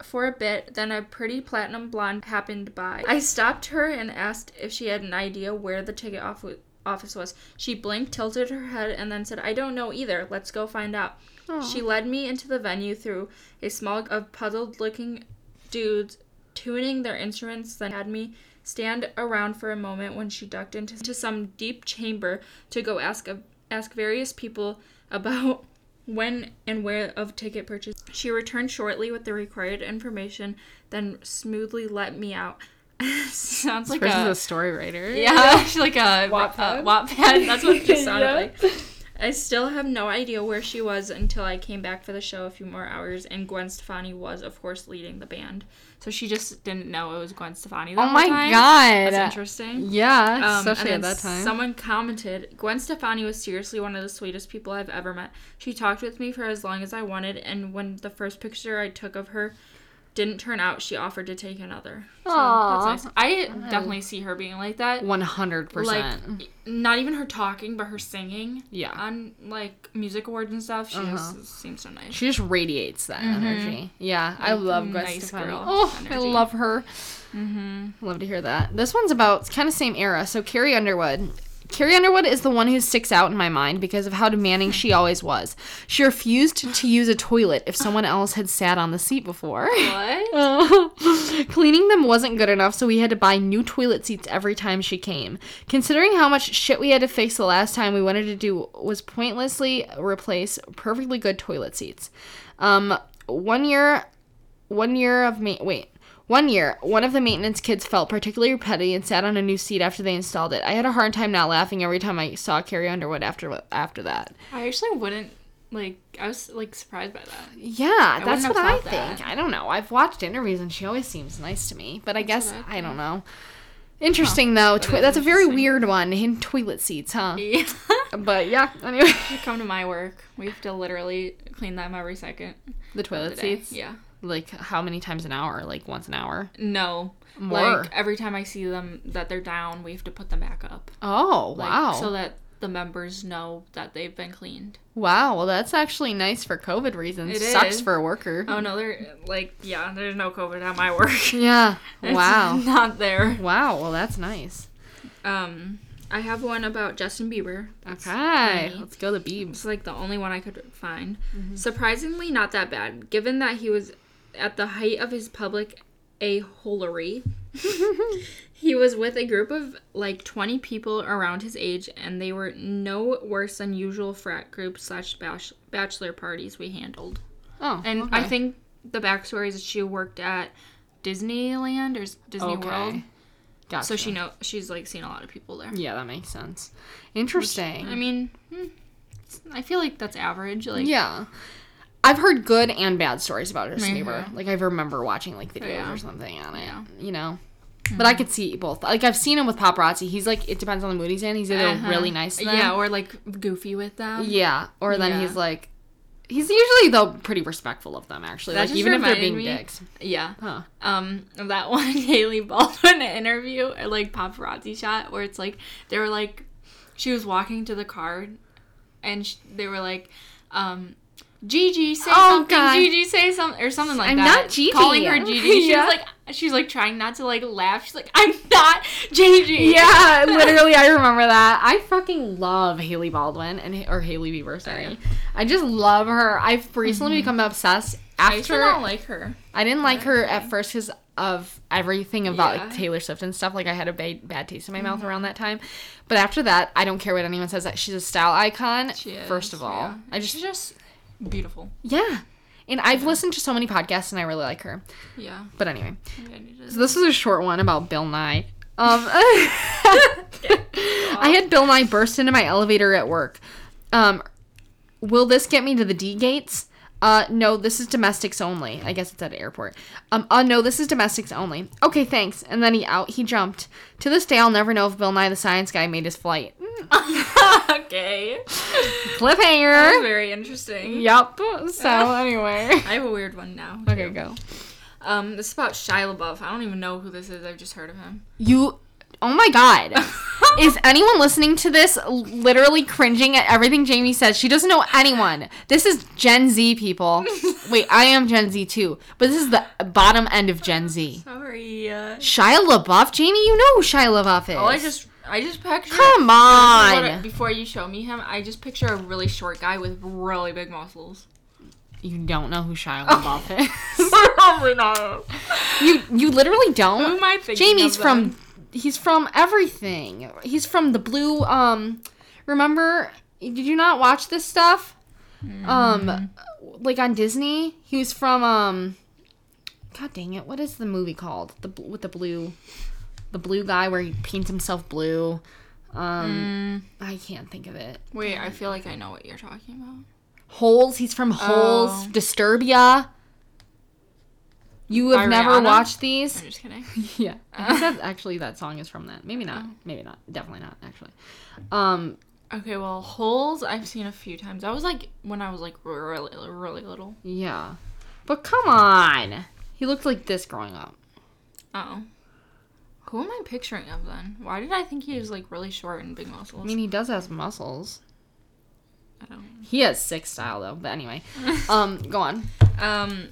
for a bit, then a pretty platinum blonde happened by. I stopped her and asked if she had an idea where the ticket off- office was. She blinked, tilted her head, and then said, I don't know either. Let's go find out. She led me into the venue through a small of puzzled looking dudes tuning their instruments, then had me stand around for a moment when she ducked into, into some deep chamber to go ask a, ask various people about when and where of ticket purchase. She returned shortly with the required information, then smoothly let me out. [LAUGHS] Sounds like Versus a, a story writer. yeah, she's [LAUGHS] like a Wattpad? a Wattpad. That's what it just [LAUGHS] sounded Yeah. like. I still have no idea where she was until I came back for the show a few more hours, and Gwen Stefani was, of course, leading the band. So she just didn't know it was Gwen Stefani. Oh my time. god. That's interesting. Yeah, Um, especially at that time. Someone commented, Gwen Stefani was seriously one of the sweetest people I've ever met. She talked with me for as long as I wanted, and when the first picture I took of her didn't turn out, she offered to take another. So nice. I definitely see her being like that. One hundred percent. Like, not even her talking, but her singing. Yeah. On like music awards and stuff, she Uh-huh. just seems so nice. She just radiates that energy. Yeah, I love Gwen nice Stefani. girl Oh, I love her. Mm-hmm. Love to hear that. This one's about kind of same era. So Carrie Underwood. Carrie Underwood is the one who sticks out in my mind because of how demanding she [LAUGHS] always was. She refused to use a toilet if someone else had sat on the seat before. What? [LAUGHS] Cleaning them wasn't good enough, so we had to buy new toilet seats every time she came. Considering how much shit we had to fix the last time, we wanted to do was pointlessly replace perfectly good toilet seats. Um, one year, one year of ma- wait. One year, one of the maintenance kids felt particularly petty and sat on a new seat after they installed it. I had a hard time not laughing every time I saw Carrie Underwood after after that. I actually wouldn't like. I was like surprised by that. Yeah, that's what I think. that. I don't know. I've watched interviews and she always seems nice to me, but I guess I I, don't know. Interesting though. Twi- that's a very weird one in toilet seats, huh? Yeah. [LAUGHS] But yeah. [LAUGHS] Anyway, you Come to my work. We have to literally clean them every second. the toilet the seats. Yeah. Like how many times an hour? Like once an hour. No. More. Like every time I see them that they're down, we have to put them back up. Oh Like, wow. So that the members know that they've been cleaned. wow. Well, that's actually nice for COVID reasons. It Sucks is. for a worker. Oh no, they're like yeah. There's no COVID at my work. [LAUGHS] Yeah. [LAUGHS] Wow. not there. wow. Well, that's nice. Um, I have one about Justin Bieber. That's Okay. funny. Let's go the Beebs. It's like the only one I could find. Mm-hmm. Surprisingly, not that bad, given that he was at the height of his public a holery. [LAUGHS] he was with a group of like 20 people around his age, and they were no worse than usual frat group slash bachelor parties we handled. Oh. And I think the backstory is that she worked at Disneyland or Disney Okay. World, Gotcha. so she know she's like seen a lot of people there. Yeah, that makes sense. Interesting. I mean, hmm, I feel like that's average. Like, yeah. I've heard good and bad stories about Justin Mhm. Bieber. Like I remember watching like videos Yeah. or something on it. Yeah. You know. But I could see both. Like I've seen him with paparazzi. He's like it depends on the mood he's in. He's either Uh-huh. really nice to them. yeah, or like goofy with them. yeah. Or then Yeah. he's like he's usually though pretty respectful of them actually. That like even if they're being me- dicks. Yeah. Huh. Um, that [LAUGHS] one Hailey Baldwin interview, or like paparazzi shot, where it's like they were like, she was walking to the car, and sh- they were like, um. Gigi, say Oh, something. God. Gigi, say something, or something like I'm that. not Gigi. Calling her Gigi. [LAUGHS] She Yeah. was like, she's like trying not to like laugh. She's like, I'm not Gigi. Yeah, [LAUGHS] literally, I remember that. I fucking love Hailey Baldwin and or Hailey Bieber. Sorry, Yeah. I just love her. I've recently become obsessed. After I used to After not like her. I didn't like her at first because of everything about like, Taylor Swift and stuff. Like I had a bad, bad taste in my mouth Mm-hmm. around that time. But after that, I don't care what anyone says. That she's a style icon. She is, first of all, yeah. I just she's just beautiful. yeah. And I've listened to so many podcasts and I really like her. Yeah. But anyway, Maybe I need to- so this is a short one about Bill Nye. Um, [LAUGHS] I had Bill Nye burst into my elevator at work. Um, will this get me to the D gates? Uh, no, this is domestics only. I guess it's at an airport. Um, uh, no, this is domestics only. Okay, thanks. And then he out, he jumped. To this day, I'll never know if Bill Nye the Science Guy made his flight. [LAUGHS] okay. That Cliffhanger. was very interesting. Yep. So [LAUGHS] anyway. I have a weird one now. Okay, go. Um, this is about Shia LaBeouf. I don't even know who this is. I've just heard of him. You. Oh my God. [LAUGHS] Is anyone listening to this literally cringing at everything Jamie says? She doesn't know anyone. This is Gen Z people. Wait, I am Gen Z too, but this is the bottom end of Gen Z. Sorry. Shia LaBeouf, Jamie, you know who Shia LaBeouf is. oh, I just, I just picture. come on. Before you show me him, I just picture a really short guy with really big muscles. You don't know who Shia LaBeouf is. [LAUGHS] Probably not. you you literally don't. am I thinking? Jamie's of from he's from everything. He's from the blue um remember did you not watch this stuff? Um like on Disney? He was from um God dang it, what is the movie called? The bl- with the blue the blue guy where he paints himself blue. Um I can't think of it. Wait, I feel like I know what you're talking about. Holes, he's from Holes, Oh. Disturbia. You have never watched these? I'm just kidding. [LAUGHS] Yeah. I think that actually that song is from that. Maybe not. Maybe not. Definitely not, actually. Um Okay, well, holes I've seen a few times. That was like when I was like really, really little. yeah. But come on. He looked like this growing up. Oh. Who am I picturing of then? Why did I think he was like really short and big muscles? I mean, he does have muscles. I don't. He has sick style though, but anyway. [LAUGHS] Um go on. Um,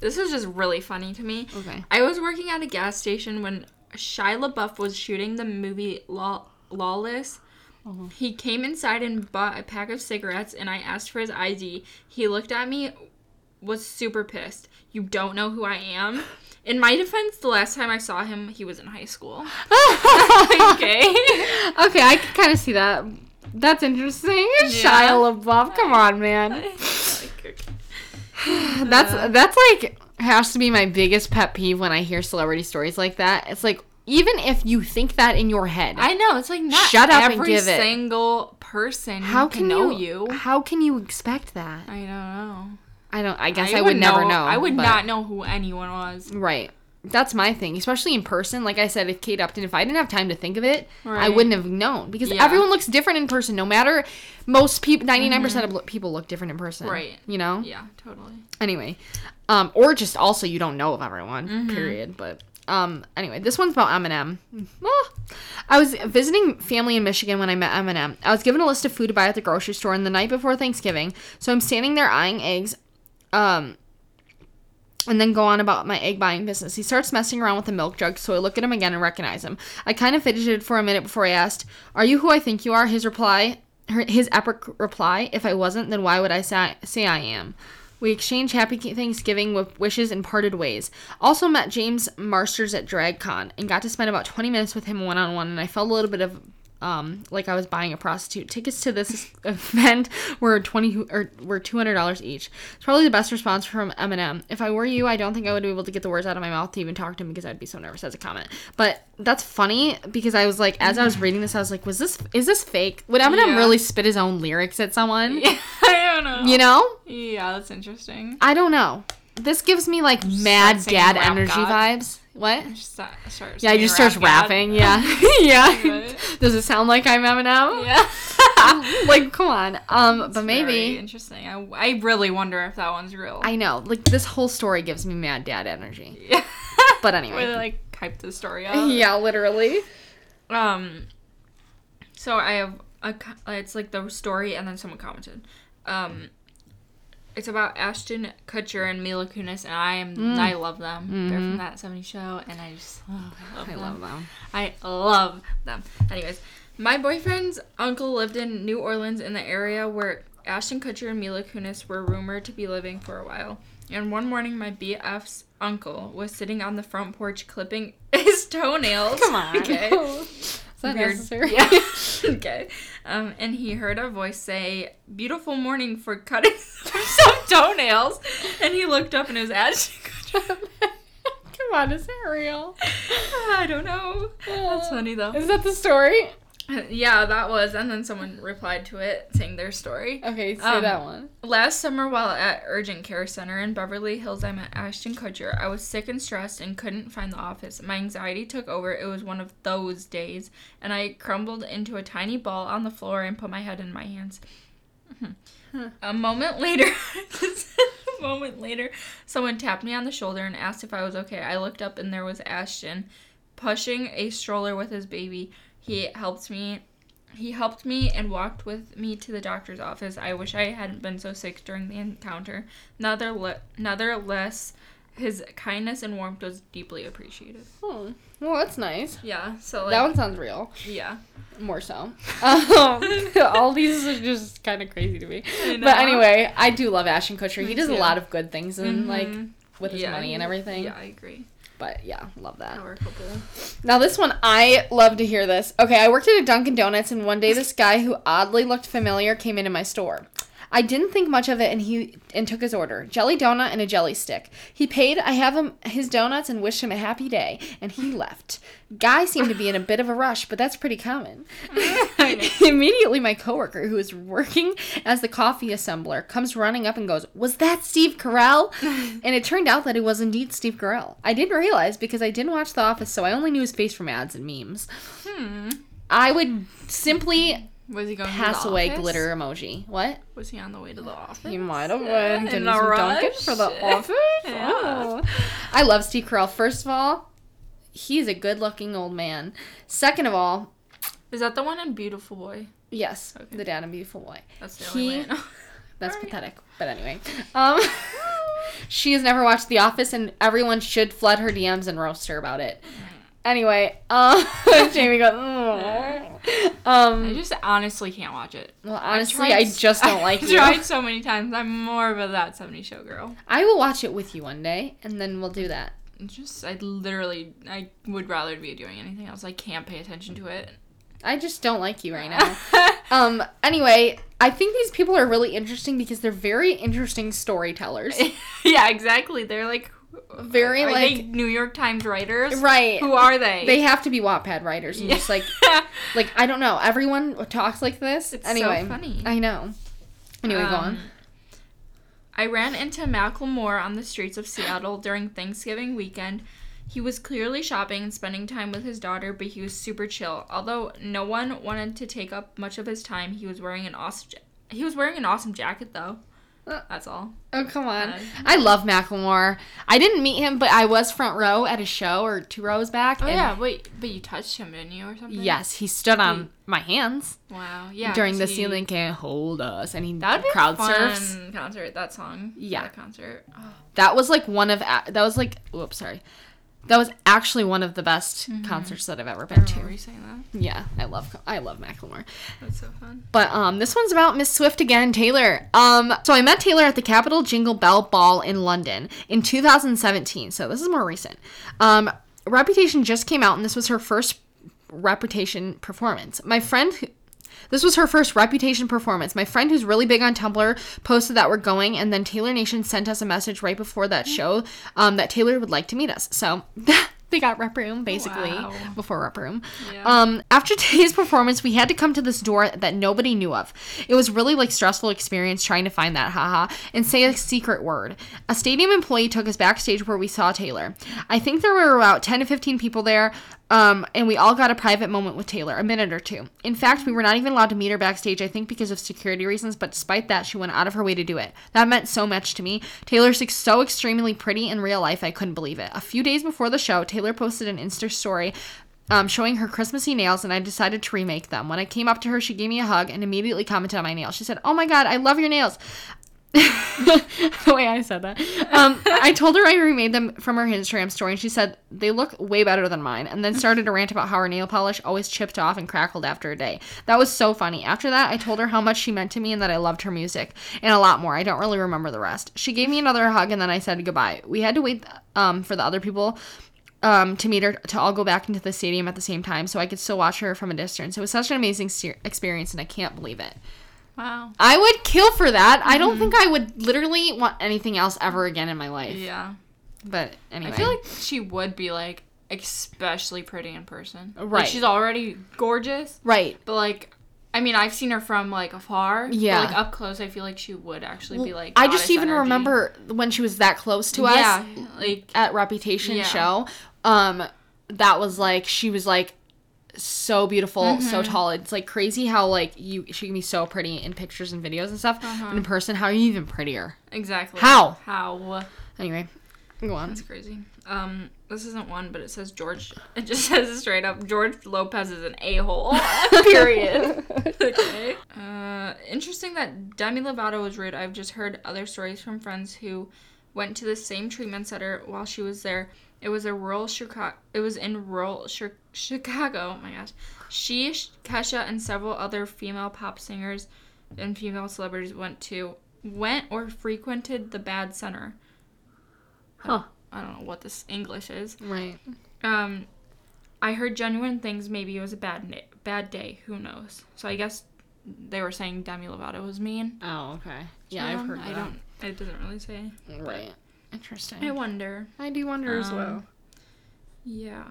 this is just really funny to me. Okay. I was working at a gas station when Shia LaBeouf was shooting the movie Law- Lawless. Uh-huh. He came inside and bought a pack of cigarettes, and I asked for his ID. He looked at me, was super pissed. You don't know who I am? [LAUGHS] In my defense, the last time I saw him, he was in high school. [LAUGHS] [LAUGHS] okay. okay, I can kind of see that. That's interesting. Shia LaBeouf. Come on, man. [LAUGHS] [SIGHS] That's uh. that's like has to be my biggest pet peeve when I hear celebrity stories like that. It's like even if you think that in your head, I know it's like not Shut up and every give it. single person how can, can know you, you. How can you expect that? I don't know. I don't. I guess I, would, never know. I would but- not know who anyone was. Right. That's my thing, especially in person. Like I said, if Kate Upton, if I didn't have time to think of it, I wouldn't have known because Yeah. everyone looks different in person. No matter, most people, ninety nine percent of lo- people look different in person. Mm-hmm. Right. You know. Yeah, totally. Anyway, um, or just also you don't know of everyone. Mm-hmm. Period. But um, anyway, this one's about Eminem. Ah. I was visiting family in Michigan when I met Eminem. I was given a list of food to buy at the grocery store on the night before Thanksgiving, so I'm standing there eyeing eggs. Um, and then go on about my egg buying business. He starts messing around with the milk jug, so I look at him again and recognize him. I kind of fidgeted for a minute before I asked, "Are you who I think you are?" His reply, his epic reply, "If I wasn't, then why would I say, say I am?" We exchanged happy Thanksgiving with wishes and parted ways. Also met James Marsters at DragCon and got to spend about 20 minutes with him one on one, and I felt a little bit of um, like I was buying a prostitute. Tickets to this [LAUGHS] event were twenty or were two hundred dollars each. It's probably the best response from Eminem. If I were you, I don't think I would be able to get the words out of my mouth to even talk to him because I'd be so nervous as a comment. But that's funny because I was like, as I was reading this, I was like, was this is this fake? Would Eminem Yeah. really spit his own lyrics at someone? Yeah, [LAUGHS] I don't know. You know? Yeah, that's interesting. I don't know. This gives me like mad dad energy God. vibes. What? Just start, start Yeah, he just starts rapping. Yeah, [LAUGHS] [LAUGHS] yeah. Does it sound like I'm Eminem? Yeah. [LAUGHS] like, come on. Um, but Very maybe interesting. I, I really wonder if that one's real. I know. Like this whole story gives me mad dad energy. yeah. But anyway. Really like hype the story up. Yeah, literally. Um. So I have a. It's like the story, and then someone commented. Um. It's about Ashton Kutcher and Mila Kunis, and I am mm. I love them. They're from mm-hmm. that '70s show, and I just oh, I love I them. love them. I love them. Anyways, my boyfriend's uncle lived in New Orleans in the area where Ashton Kutcher and Mila Kunis were rumored to be living for a while. And one morning, my BF's uncle was sitting on the front porch clipping [LAUGHS] his toenails. Come on. Okay. [LAUGHS] Is that necessary? Yeah. [LAUGHS] okay. Um, and he heard a voice say, "Beautiful morning for cutting [LAUGHS] some toenails." And he looked up and it was Ashton Kutcher. Come on, is that real? [LAUGHS] I don't know. That's funny though. Is that the story? [LAUGHS] Yeah, that was. And then someone replied to it saying their story. Okay, say Um, that one. Last summer, while at Urgent Care Center in Beverly Hills, I met Ashton Kutcher. I was sick and stressed and couldn't find the office. My anxiety took over. It was one of those days, and I crumbled into a tiny ball on the floor and put my head in my hands. A moment later, [LAUGHS] a moment later, someone tapped me on the shoulder and asked if I was okay. I looked up and there was Ashton, pushing a stroller with his baby. He helped me he helped me and walked with me to the doctor's office. I wish I hadn't been so sick during the encounter. Nevertheless, nevertheless his kindness and warmth was deeply appreciated. Oh, well, that's nice. Yeah, so like, that one sounds real. yeah. More so. [LAUGHS] Um, [LAUGHS] all these are just kind of crazy to me. But anyway, I do love Ashton Kutcher. He Me does a lot of good things and like Mhm. with his Yeah, money and everything. Yeah, I agree. But yeah, love that. Power couple. Now this one, I love to hear this. Okay, I worked at a Dunkin' Donuts, and one day this guy who oddly looked familiar came into my store. I didn't think much of it, and he and took his order: jelly donut and a jelly stick. He paid. I have him his donuts and wished him a happy day, and he left. Guy seemed to be in a bit of a rush, but that's pretty common. [LAUGHS] [LAUGHS] Immediately, my coworker, who was working as the coffee assembler, comes running up and goes, "Was that Steve Carell?" [LAUGHS] and it turned out that it was indeed Steve Carell. I didn't realize because I didn't watch The Office, so I only knew his face from ads and memes. Hmm. I would simply Was he going pass to the away office? glitter emoji. What? Was he on the way to the office? He might have went in in a rush. for the [LAUGHS] office. Yeah. Oh. I love Steve Carell. First of all, he's a good-looking old man. Second of all, Is that the one in Beautiful Boy? yes, Okay. the dad in beautiful boy. That's the He- only way I know. [LAUGHS] That's Alright. pathetic. But anyway, um, [LAUGHS] she has never watched The Office, and everyone should flood her DMs and roast her about it. Anyway, um, [LAUGHS] Jamie goes. "Mm." I Um, just honestly can't watch it. well, honestly, tried I just don't [LAUGHS] like it. I've tried so many times. I'm more of a that 70 show girl. I will watch it with you one day, and then we'll do that. It's just, I literally, I would rather be doing anything else. I can't pay attention to it. I just don't like you right now. [LAUGHS] um. Anyway, I think these people are really interesting because they're very interesting storytellers. yeah, exactly. They're like, Very, are like- New York Times writers. right. Who are they? They have to be Wattpad writers. Yeah. just like, [LAUGHS] like I don't know. Everyone talks like this. It's so anyway, funny. I know. Anyway, go on. Um, I ran into Macklemore on the streets of Seattle during Thanksgiving weekend. He was clearly shopping and spending time with his daughter, but he was super chill. Although no one wanted to take up much of his time, he was wearing an awesome. Ja- he was wearing an awesome jacket, though. That's all. Oh come on! I love Macklemore. I didn't meet him, but I was front row at a show or two rows back. Oh yeah, wait, but you touched him, didn't you, or something? Yes, he stood on He- my hands Wow. Yeah. during the he- ceiling can't hold us, and he That crowd surfs. concert. That song. Yeah. That concert. Oh, That was like one of that was like whoops sorry, that was actually one of the best concerts that I've ever been to. you saying that. Yeah, I love I love Macklemore. That's so fun. But um, this one's about Miss Swift again, Taylor. Um, so I met Taylor at the Capital Jingle Bell Ball in London in 2017. So this is more recent. Um, Reputation just came out, and this was her first Reputation performance. My friend. This was her first Reputation performance. My friend, who's really big on Tumblr, posted that we're going, and then Taylor Nation sent us a message right before that show um, that Taylor would like to meet us. So [LAUGHS] they got Rep Room basically Wow. before Rep Room. Yeah. Um, after [LAUGHS] today's performance, we had to come to this door that nobody knew of. It was really like stressful experience trying to find that haha and say a secret word. A stadium employee took us backstage where we saw Taylor. I think there were about 10 to 15 people there. Um, and we all got a private moment with Taylor, a minute or two. In fact, we were not even allowed to meet her backstage, I think because of security reasons, but despite that, she went out of her way to do it. That meant so much to me. Taylor's so extremely pretty in real life, I couldn't believe it. A few days before the show, Taylor posted an Insta story um, showing her Christmassy nails, and I decided to remake them. When I came up to her, she gave me a hug and immediately commented on my nails. She said, Oh my god, I love your nails. [LAUGHS] the way I said that. Um, I told her I remade them from her Instagram story, and she said they look way better than mine, and then started to rant about how her nail polish always chipped off and crackled after a day. That was so funny. After that, I told her how much she meant to me and that I loved her music, and a lot more. I don't really remember the rest. She gave me another hug, and then I said goodbye. We had to wait um, for the other people um, to meet her to all go back into the stadium at the same time so I could still watch her from a distance. It was such an amazing se- experience, and I can't believe it. Wow. I would kill for that. I Mm-hmm. don't think I would literally want anything else ever again in my life. Yeah. But anyway. I feel like she would be like especially pretty in person. Right. Like, she's already gorgeous, Right. but like. I mean, I've seen her from like afar. but, Yeah. like up close, I feel like she would actually be like. I just even energy. remember when she was that close to us Yeah, like at Reputation Yeah. show. Um, that was like she was like so beautiful, Mm-hmm. so tall. It's like crazy how like you she can be so pretty in pictures and videos and stuff. Uh-huh. But in person, how are you even prettier? exactly How? how Anyway, go on. That's crazy. Um, this isn't one, but it says George. [LAUGHS] It just says straight up George Lopez is an a hole. [LAUGHS] Period. [LAUGHS] okay. Uh, interesting that Demi Lovato was rude. I've just heard other stories from friends who went to the same treatment center while she was there. It was a rural Chicago. It was in rural Chi- Chicago. Oh my gosh. She, Kesha, and several other female pop singers and female celebrities went to went or frequented the bad center. Huh. I don't know what this English is. Right. Um, I heard genuine things. Maybe it was a bad na- bad day. Who knows? So I guess they were saying Demi Lovato was mean. Oh, okay. Yeah, to I've heard I that. don't. It doesn't really say. Right. Interesting. I wonder. I do wonder as Um, well. Yeah.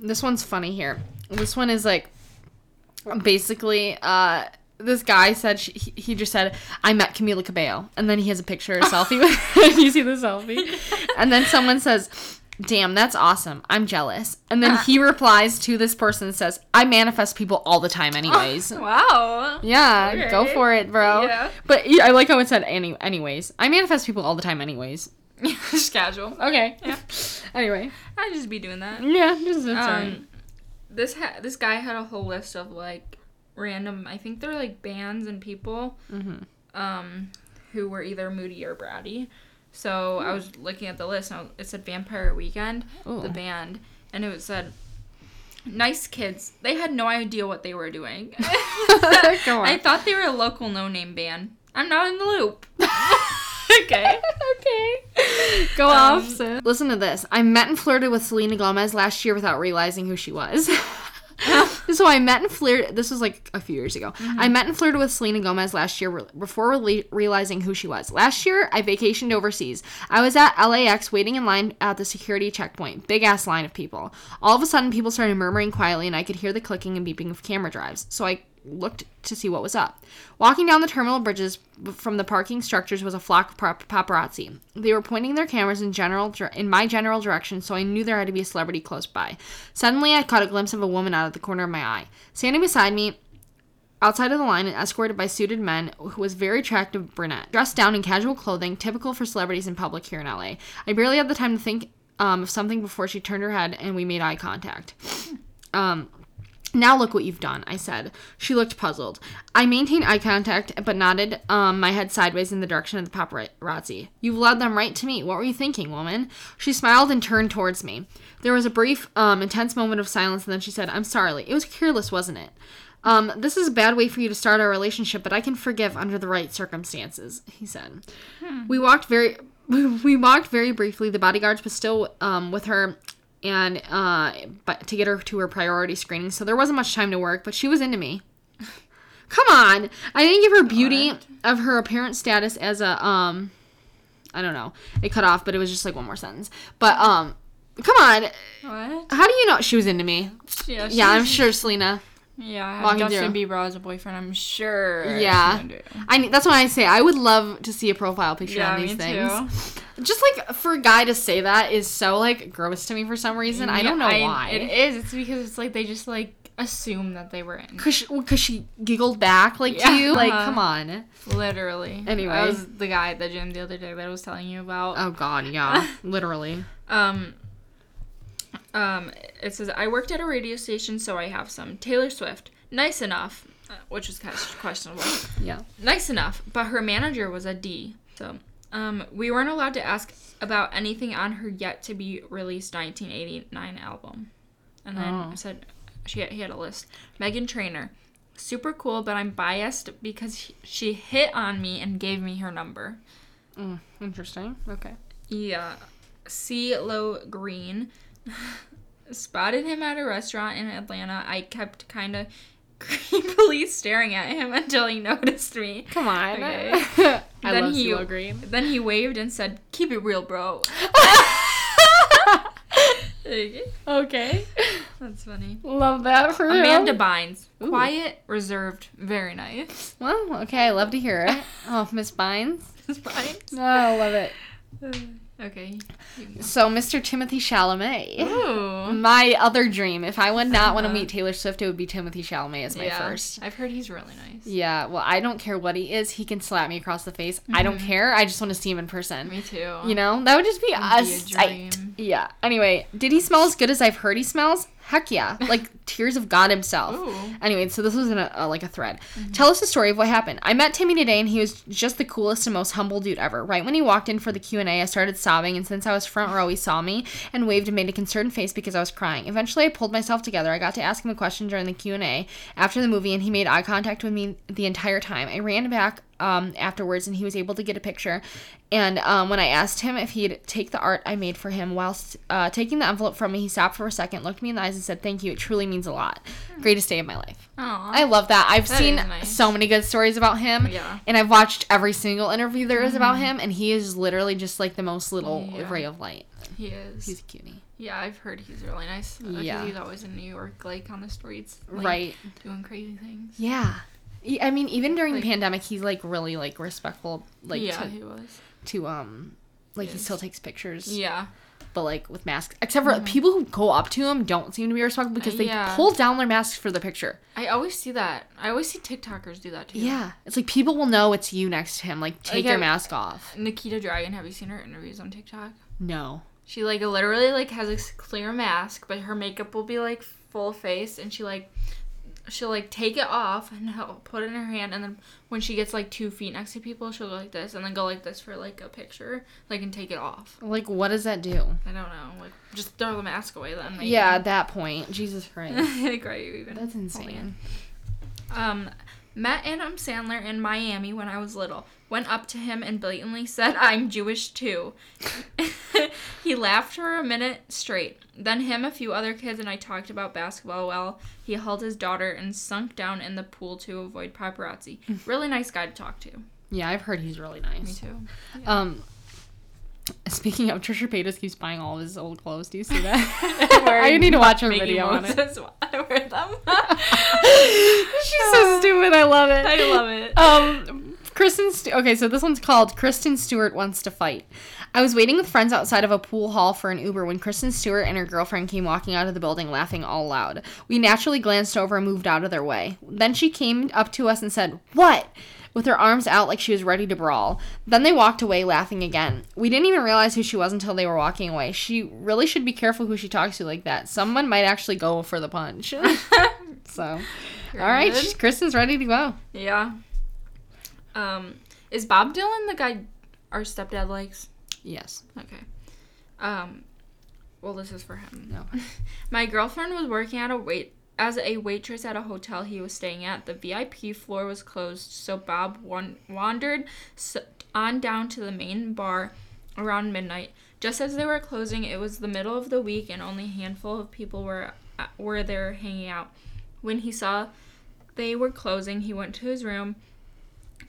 This one's funny here. This one is like basically uh this guy said she, he- he just said I met Camila Cabello and then he has a picture a selfie [LAUGHS] with [LAUGHS] you see the selfie [LAUGHS] and then someone says damn that's awesome I'm jealous and then he replies to this person and says I manifest people all the time anyways Wow. yeah go for it bro Yeah. but I like how it said any anyways I manifest people all the time anyways [LAUGHS] just casual. okay Yeah. anyway I'd just be doing that. yeah just, that's. Um, this ha- this guy had a whole list of like random. I think they're like bands and people. Mhm. Um, who were either moody or bratty. So I was looking at the list and it said Vampire Weekend, Ooh. the band, and it said nice kids. They had no idea what they were doing. [LAUGHS] Go on. [LAUGHS] I thought they were a local no-name band. I'm not in the loop. Okay. [LAUGHS] okay. Go Um, off, sis. Listen to this. I met and flirted with Selena Gomez last year without realizing who she was. [LAUGHS] so I met and flirted. This was like a few years ago. I met and flirted with Selena Gomez last year re- before rela- realizing who she was. Last year, I vacationed overseas. I was at LAX waiting in line at the security checkpoint. Big ass line of people. All of a sudden, people started murmuring quietly, and I could hear the clicking and beeping of camera drives. So I looked to see what was up. Walking down the terminal bridges from the parking structures was a flock of paparazzi. They were pointing their cameras in general in my general direction, so I knew there had to be a celebrity close by. Suddenly, I caught a glimpse of a woman out of the corner of my eye. Standing beside me, outside of the line and escorted by suited men who was very attractive brunette dressed down in casual clothing typical for celebrities in public here in la i barely had the time to think um, of something before she turned her head and we made eye contact um, now look what you've done, I said. She looked puzzled. I maintained eye contact, but nodded um, my head sideways in the direction of the paparazzi. You've led them right to me. What were you thinking, woman? She smiled and turned towards me. There was a brief, um, intense moment of silence, and then she said, I'm sorry. It was careless, wasn't it? Um, this is a bad way for you to start our relationship, but I can forgive under the right circumstances, he said. We walked very [LAUGHS] we walked very briefly. The bodyguards was still um, with her and uh, but to get her to her priority screening, so there wasn't much time to work, but she was into me. [LAUGHS] Come on. I didn't give her beauty of her apparent status as a um I don't know. It cut off, but it was just like one more sentence. But um come on. What? How do you know she was into me? Yeah, Yeah, I'm sure Selena. Yeah, I Walking Justin through. Bieber as a boyfriend. I'm sure. Yeah. I that's why I say I would love to see a profile picture Yeah, on these me things. too. Just like for a guy to say that is so like gross to me for some reason. I don't know Yeah, why. It is. It's because it's like they just like assume that they were in. Cause she, cause she giggled back like to you. Like, Uh-huh. come on. Literally. Anyway. that was the guy at the gym the other day that I was telling you about. Oh God, yeah, [LAUGHS] literally. Um. Um. It says I worked at a radio station, so I have some Taylor Swift. Nice enough, uh, which is kind of questionable. [LAUGHS] Yeah. nice enough, but her manager was a D. So, um, we weren't allowed to ask about anything on her yet to be released 1989 album. And then Oh. I said, she he had a list. Meghan Trainor, super cool, but I'm biased because he- she hit on me and gave me her number. Mm, interesting. Okay. Yeah, CeeLo Green. [LAUGHS] Spotted him at a restaurant in Atlanta. I kept kind of [LAUGHS] creepily staring at him [LAUGHS] until he noticed me. Come on. Okay. [LAUGHS] I Then love he- CeeLo Green. Then he waved and said, "Keep it real, bro." Okay. That's funny. Love that for Amanda him. Bynes. Ooh. Quiet, reserved, very nice. Well, okay, I love to hear it. Oh, Miss Bynes. Miss Bynes. Oh, I love it. [SIGHS] Okay. So, Mr. Timothée Chalamet. Ooh. My other dream. If I would not want to Uh-huh. meet Taylor Swift, it would be Timothée Chalamet as my yeah. first. I've heard he's really nice. Yeah, well, I don't care what he is. He can slap me across the face. I don't care. I just want to see him in person. Me too. You know, that would just be a That'd be a sight. dream. Yeah. Anyway, did he smell as good as I've heard he smells? Heck yeah. Like [LAUGHS] tears of God himself. Ooh. Mm-hmm. Anyway, so this was in a, a, like a thread. Tell us the story of what happened. I met Timmy today, and he was just the coolest and most humble dude ever. Right when he walked in for the Q and A, I started sobbing, and since I was front row, he saw me and waved and made a concerned face because I was crying. Eventually, I pulled myself together. I got to ask him a question during the Q and A after the movie, and he made eye contact with me the entire time. I ran back um, afterwards, and he was able to get a picture. And um, when I asked him if he'd take the art I made for him whilst uh, taking the envelope from me, he stopped for a second, looked me in the eyes, and said, "Thank you. It truly means a lot. Greatest day of my life." Aw. I love that. I've That seen nice. so many good stories about him. Yeah. And I've watched every single interview there is about him, and he is literally just like the most little Yeah. ray of light. he is. He's a cutie. yeah, I've heard he's really nice. Yeah. He's always in New York, like on the streets. like, right. Doing crazy things. Yeah. I mean, even during Like- the pandemic, he's like really like respectful, like yeah, to, he was. to um, like he Yes. still takes pictures. Yeah. but like with masks. Except for people who go up to him don't seem to be respectful because they Yeah. pull down their masks for the picture. I always see that. I always see TikTokers do that too. Yeah, it's like people will know it's you next to him. Like take Like, your I- mask off. Nikita Dragun, have you seen her interviews on TikTok? No. She like literally like has a clear mask, but her makeup will be like full face, and she like she'll like take it off and [LAUGHS] he'll put it in her hand, and then when she gets like two feet next to people, she'll go like this, and then go like this for like a picture, like and take it off. Like what does that do? I don't know, like just throw the mask away then. maybe. Yeah, at that point, Jesus Christ, [LAUGHS] like are you even? that's insane. Um, met Adam Sandler in Miami when I was little. Went up to him and blatantly said, I'm Jewish too. [LAUGHS] he laughed for a minute straight. Then him, a few other kids, and I talked about basketball while he held his daughter and sunk down in the pool to avoid paparazzi. Really nice guy to talk to. Yeah, I've heard he's really nice. Me too. Um, speaking of, Trisha Paytas keeps buying all of his old clothes. Do you see that? [LAUGHS] [LAUGHS] I need to watch her Mickey video on it. Moses. I wear them. She's so stupid. I love it. I love it. Um, Kristen. Stu- okay, so this one's called Kristen Stewart wants to fight. I was waiting with friends outside of a pool hall for an Uber when Kristen Stewart and her girlfriend came walking out of the building laughing all loud. We naturally glanced over and moved out of their way. Then she came up to us and said, What? with her arms out like she was ready to brawl. Then they walked away laughing again. We didn't even realize who she was until they were walking away. She really should be careful who she talks to like that. Someone might actually go for the punch. [LAUGHS] so, all right. Kristen's ready to go. Yeah. Um, is Bob Dylan the guy our stepdad likes? Yes. Okay. Um, well, this is for him. No. [LAUGHS] My girlfriend was working at a wait as a waitress at a hotel he was staying at. The VIP floor was closed, so Bob wan- wandered s- on down to the main bar around midnight. Just as they were closing, it was the middle of the week, and only a handful of people were uh, were there hanging out. When he saw they were closing, he went to his room,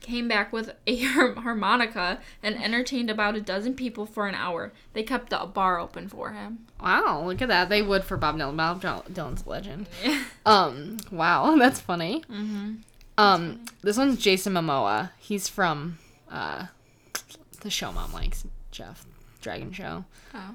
came back with a [LAUGHS] harmonica, and entertained about a dozen people for an hour. They kept the bar open for him. Wow, look at that. They would for Bob Dylan. Bob Dylan's a legend. [LAUGHS] Um, wow, [LAUGHS] that's funny. Mm-hmm. Um, this one's Jason Momoa. He's from uh, the show Mom likes, Jeff Dragon Show, Oh.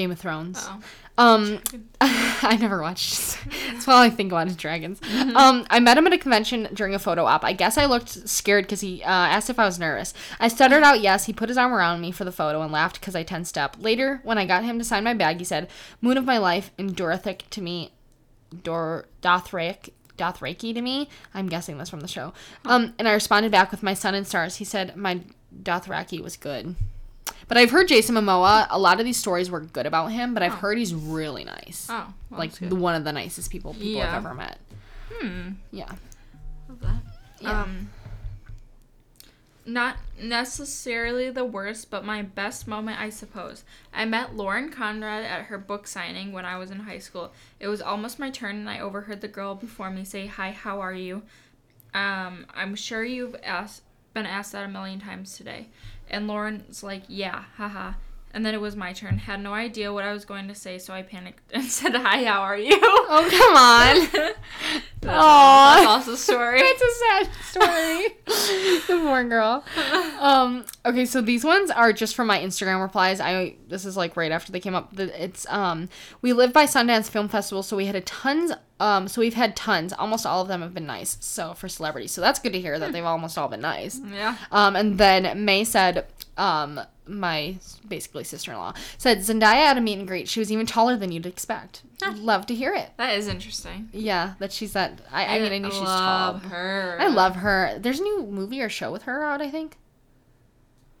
Game of Thrones. Oh. Um, [LAUGHS] I never watched. [LAUGHS] That's all I think about is dragons. Um, I met him at a convention during a photo op. I guess I looked scared because he uh, asked if I was nervous. I stuttered out yes. He put his arm around me for the photo and laughed because I tensed up. Later, when I got him to sign my bag, he said, "Moon of my life" and Dorothic to me, Dor Dothrak. Dothraki to me. I'm guessing this from the show. Um, and I responded back with my sun and stars. He said my Dothraki was good. But I've heard Jason Momoa. A lot of these stories were good about him, but I've Oh. heard he's really nice. Oh. Well, like that's good. the, one of the nicest people people Yeah. I've ever met. Hmm. Yeah. Love that. Yeah. Um. Not necessarily the worst, but my best moment, I suppose. I met Lauren Conrad at her book signing when I was in high school. It was almost my turn, and I overheard the girl before me say, "Hi, how are you?" Um, I'm sure you've asked, been asked that a million times today. And Lauren's like, "Yeah, haha." And then it was my turn. Had no idea what I was going to say, so I panicked [LAUGHS] and said, "Hi, how are you?" Oh come on. [LAUGHS] that's, that's also a story. it's a sad story. [LAUGHS] the poor girl. Um. Okay, so these ones are just from my Instagram replies. I this is like right after they came up. It's um. We live by Sundance Film Festival, so we had a tons. Um. So we've had tons. Almost all of them have been nice. So for celebrities, so that's good to hear that they've almost all been nice. Yeah. Um, and then May said, um, my basically sister in law said Zendaya at a meet and greet. She was even taller than you'd expect. Love to hear it. That is interesting. Yeah, that she's that. I, I mean, I knew she's tall. I love her. I love her. There's a new movie or show with her out. I think.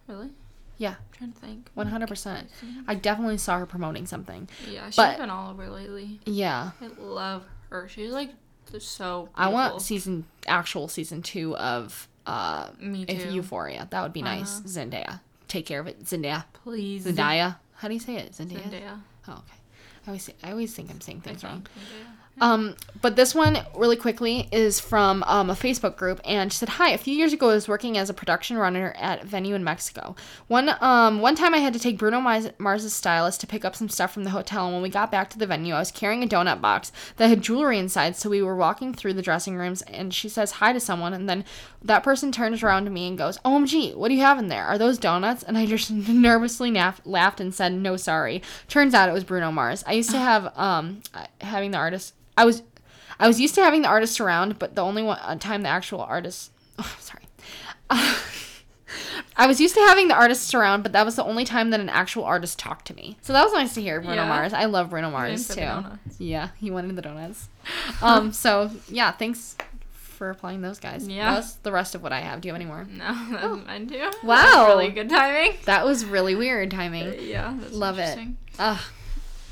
Really? Yeah, I'm trying to think. one hundred percent. I definitely saw her promoting something. Yeah, she's But- been all over lately. Yeah, I love her. She's like so. I want season actual season two of uh, Me if. Euphoria. That would be nice. Uh-huh. Zendaya, take care of it. Zendaya, Please. Zendaya. How do you say it? Zendaya. Zendaya. Oh, okay. I always say, I always think I'm saying things wrong. Zendaya. Um, but this one really quickly is from um, a Facebook group, and she said, "Hi. A few years ago, I was working as a production runner at a venue in Mexico. One um one time, I had to take Bruno Mars- Mars's stylist to pick up some stuff from the hotel, and when we got back to the venue, I was carrying a donut box that had jewelry inside. So we were walking through the dressing rooms, and she says hi to someone, and then that person turns around to me and goes, "OMG, what do you have in there? Are those donuts?" And I just [LAUGHS] nervously naf- laughed and said, "No, sorry." Turns out it was Bruno Mars. I used to have um having the artist. I was I was used to having the artist around, but the only one uh, time the actual artist, [LAUGHS] oh, sorry, [LAUGHS] I was used to having the artists around, but that was the only time that an actual artist talked to me. So that was nice to hear, Bruno Yeah. Mars. I love Bruno Mars too. Yeah, he wanted the donuts. [LAUGHS] Um, so yeah, thanks for applying those guys. Yeah. that's the rest of what I have. Do you have any more? No, that's mine too. Oh. Wow. That's really good timing. That was really weird timing. Yeah, that's Love it. Ugh.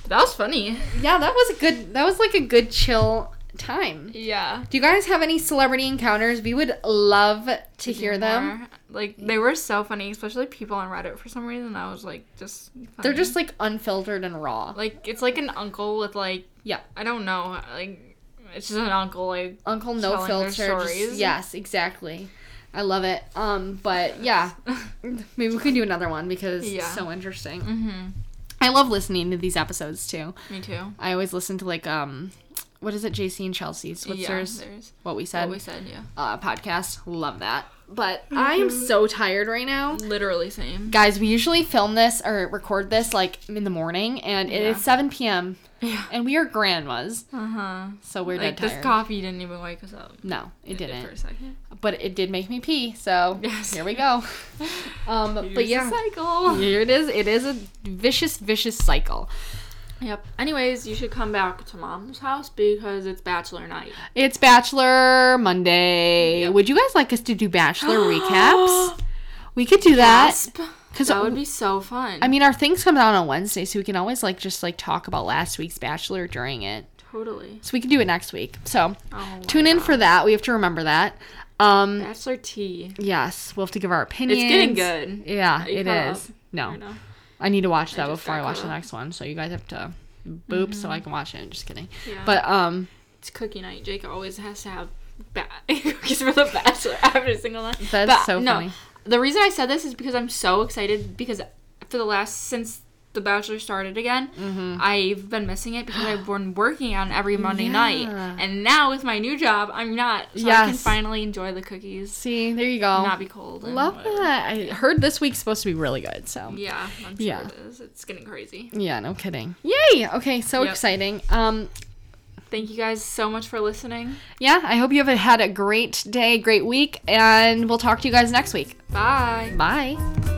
That was funny. yeah, that was a good. That was like a good chill time. Yeah. Do you guys have any celebrity encounters? We would love to hear them. More. Like they were so funny, especially people on Reddit for some reason. I was like, just. They're just like unfiltered and raw. like it's like an uncle with like Yeah. I don't know like it's just an uncle like Uncle No Filter. just- yes, exactly. I love it. Um, but yeah, [LAUGHS] maybe we can do another one because Yeah. it's so interesting. mm-hmm. I love listening to these episodes too. me too. I always listen to like um, what is it, JC and Chelsea's? What's yeah, theirs? there's What we said. what we said. Yeah, uh, podcast. Love that. But I am so tired right now. literally same. Guys, we usually film this or record this like in the morning, and it Yeah. is 7 p.m. Yeah. and we are grandmas, Uh huh. so we're Like dead this coffee didn't even wake us up. no, it did didn't. for a second. But it did make me pee, so Yes. here we go. [LAUGHS] Um, but Here's yeah, cycle. here it is. It is a vicious, vicious cycle. Yep. Anyways, you should come back to mom's house because it's bachelor night. It's Bachelor Monday. Yep. Would you guys like us to do Bachelor recaps? [GASPS] We could do that Gasp. Because That would be so fun. I mean, our things come out on Wednesday, so we can always like just like talk about last week's Bachelor during it. totally. So we can do it next week. So Oh tune in for that. We have to remember that. Um, Bachelor tea. yes, we'll have to give our opinions. It's getting good. Yeah, it is. up? No, no? I need to watch that just before I watch the next one. So you guys have to boop so I can watch it. Just kidding. Yeah. But um, it's cookie night. Jake always has to have ba- [LAUGHS] cookies for the bachelor every single night. That's But, so no, funny. The reason I said this is because I'm so excited because for the last since the Bachelor started again, Mm-hmm. I've been missing it because I've been working on every Monday night, and now with my new job, I'm not. So I can finally enjoy the cookies, see, there you go. not be cold. Love whatever. that. I heard this week's supposed to be really good. So Yeah, I'm sure Yeah. it is. It's getting crazy. yeah, no kidding. Yay! Okay, so Yep. exciting. Um, Thank you guys so much for listening. yeah, I hope you have had a great day, great week, and we'll talk to you guys next week. Bye. Bye.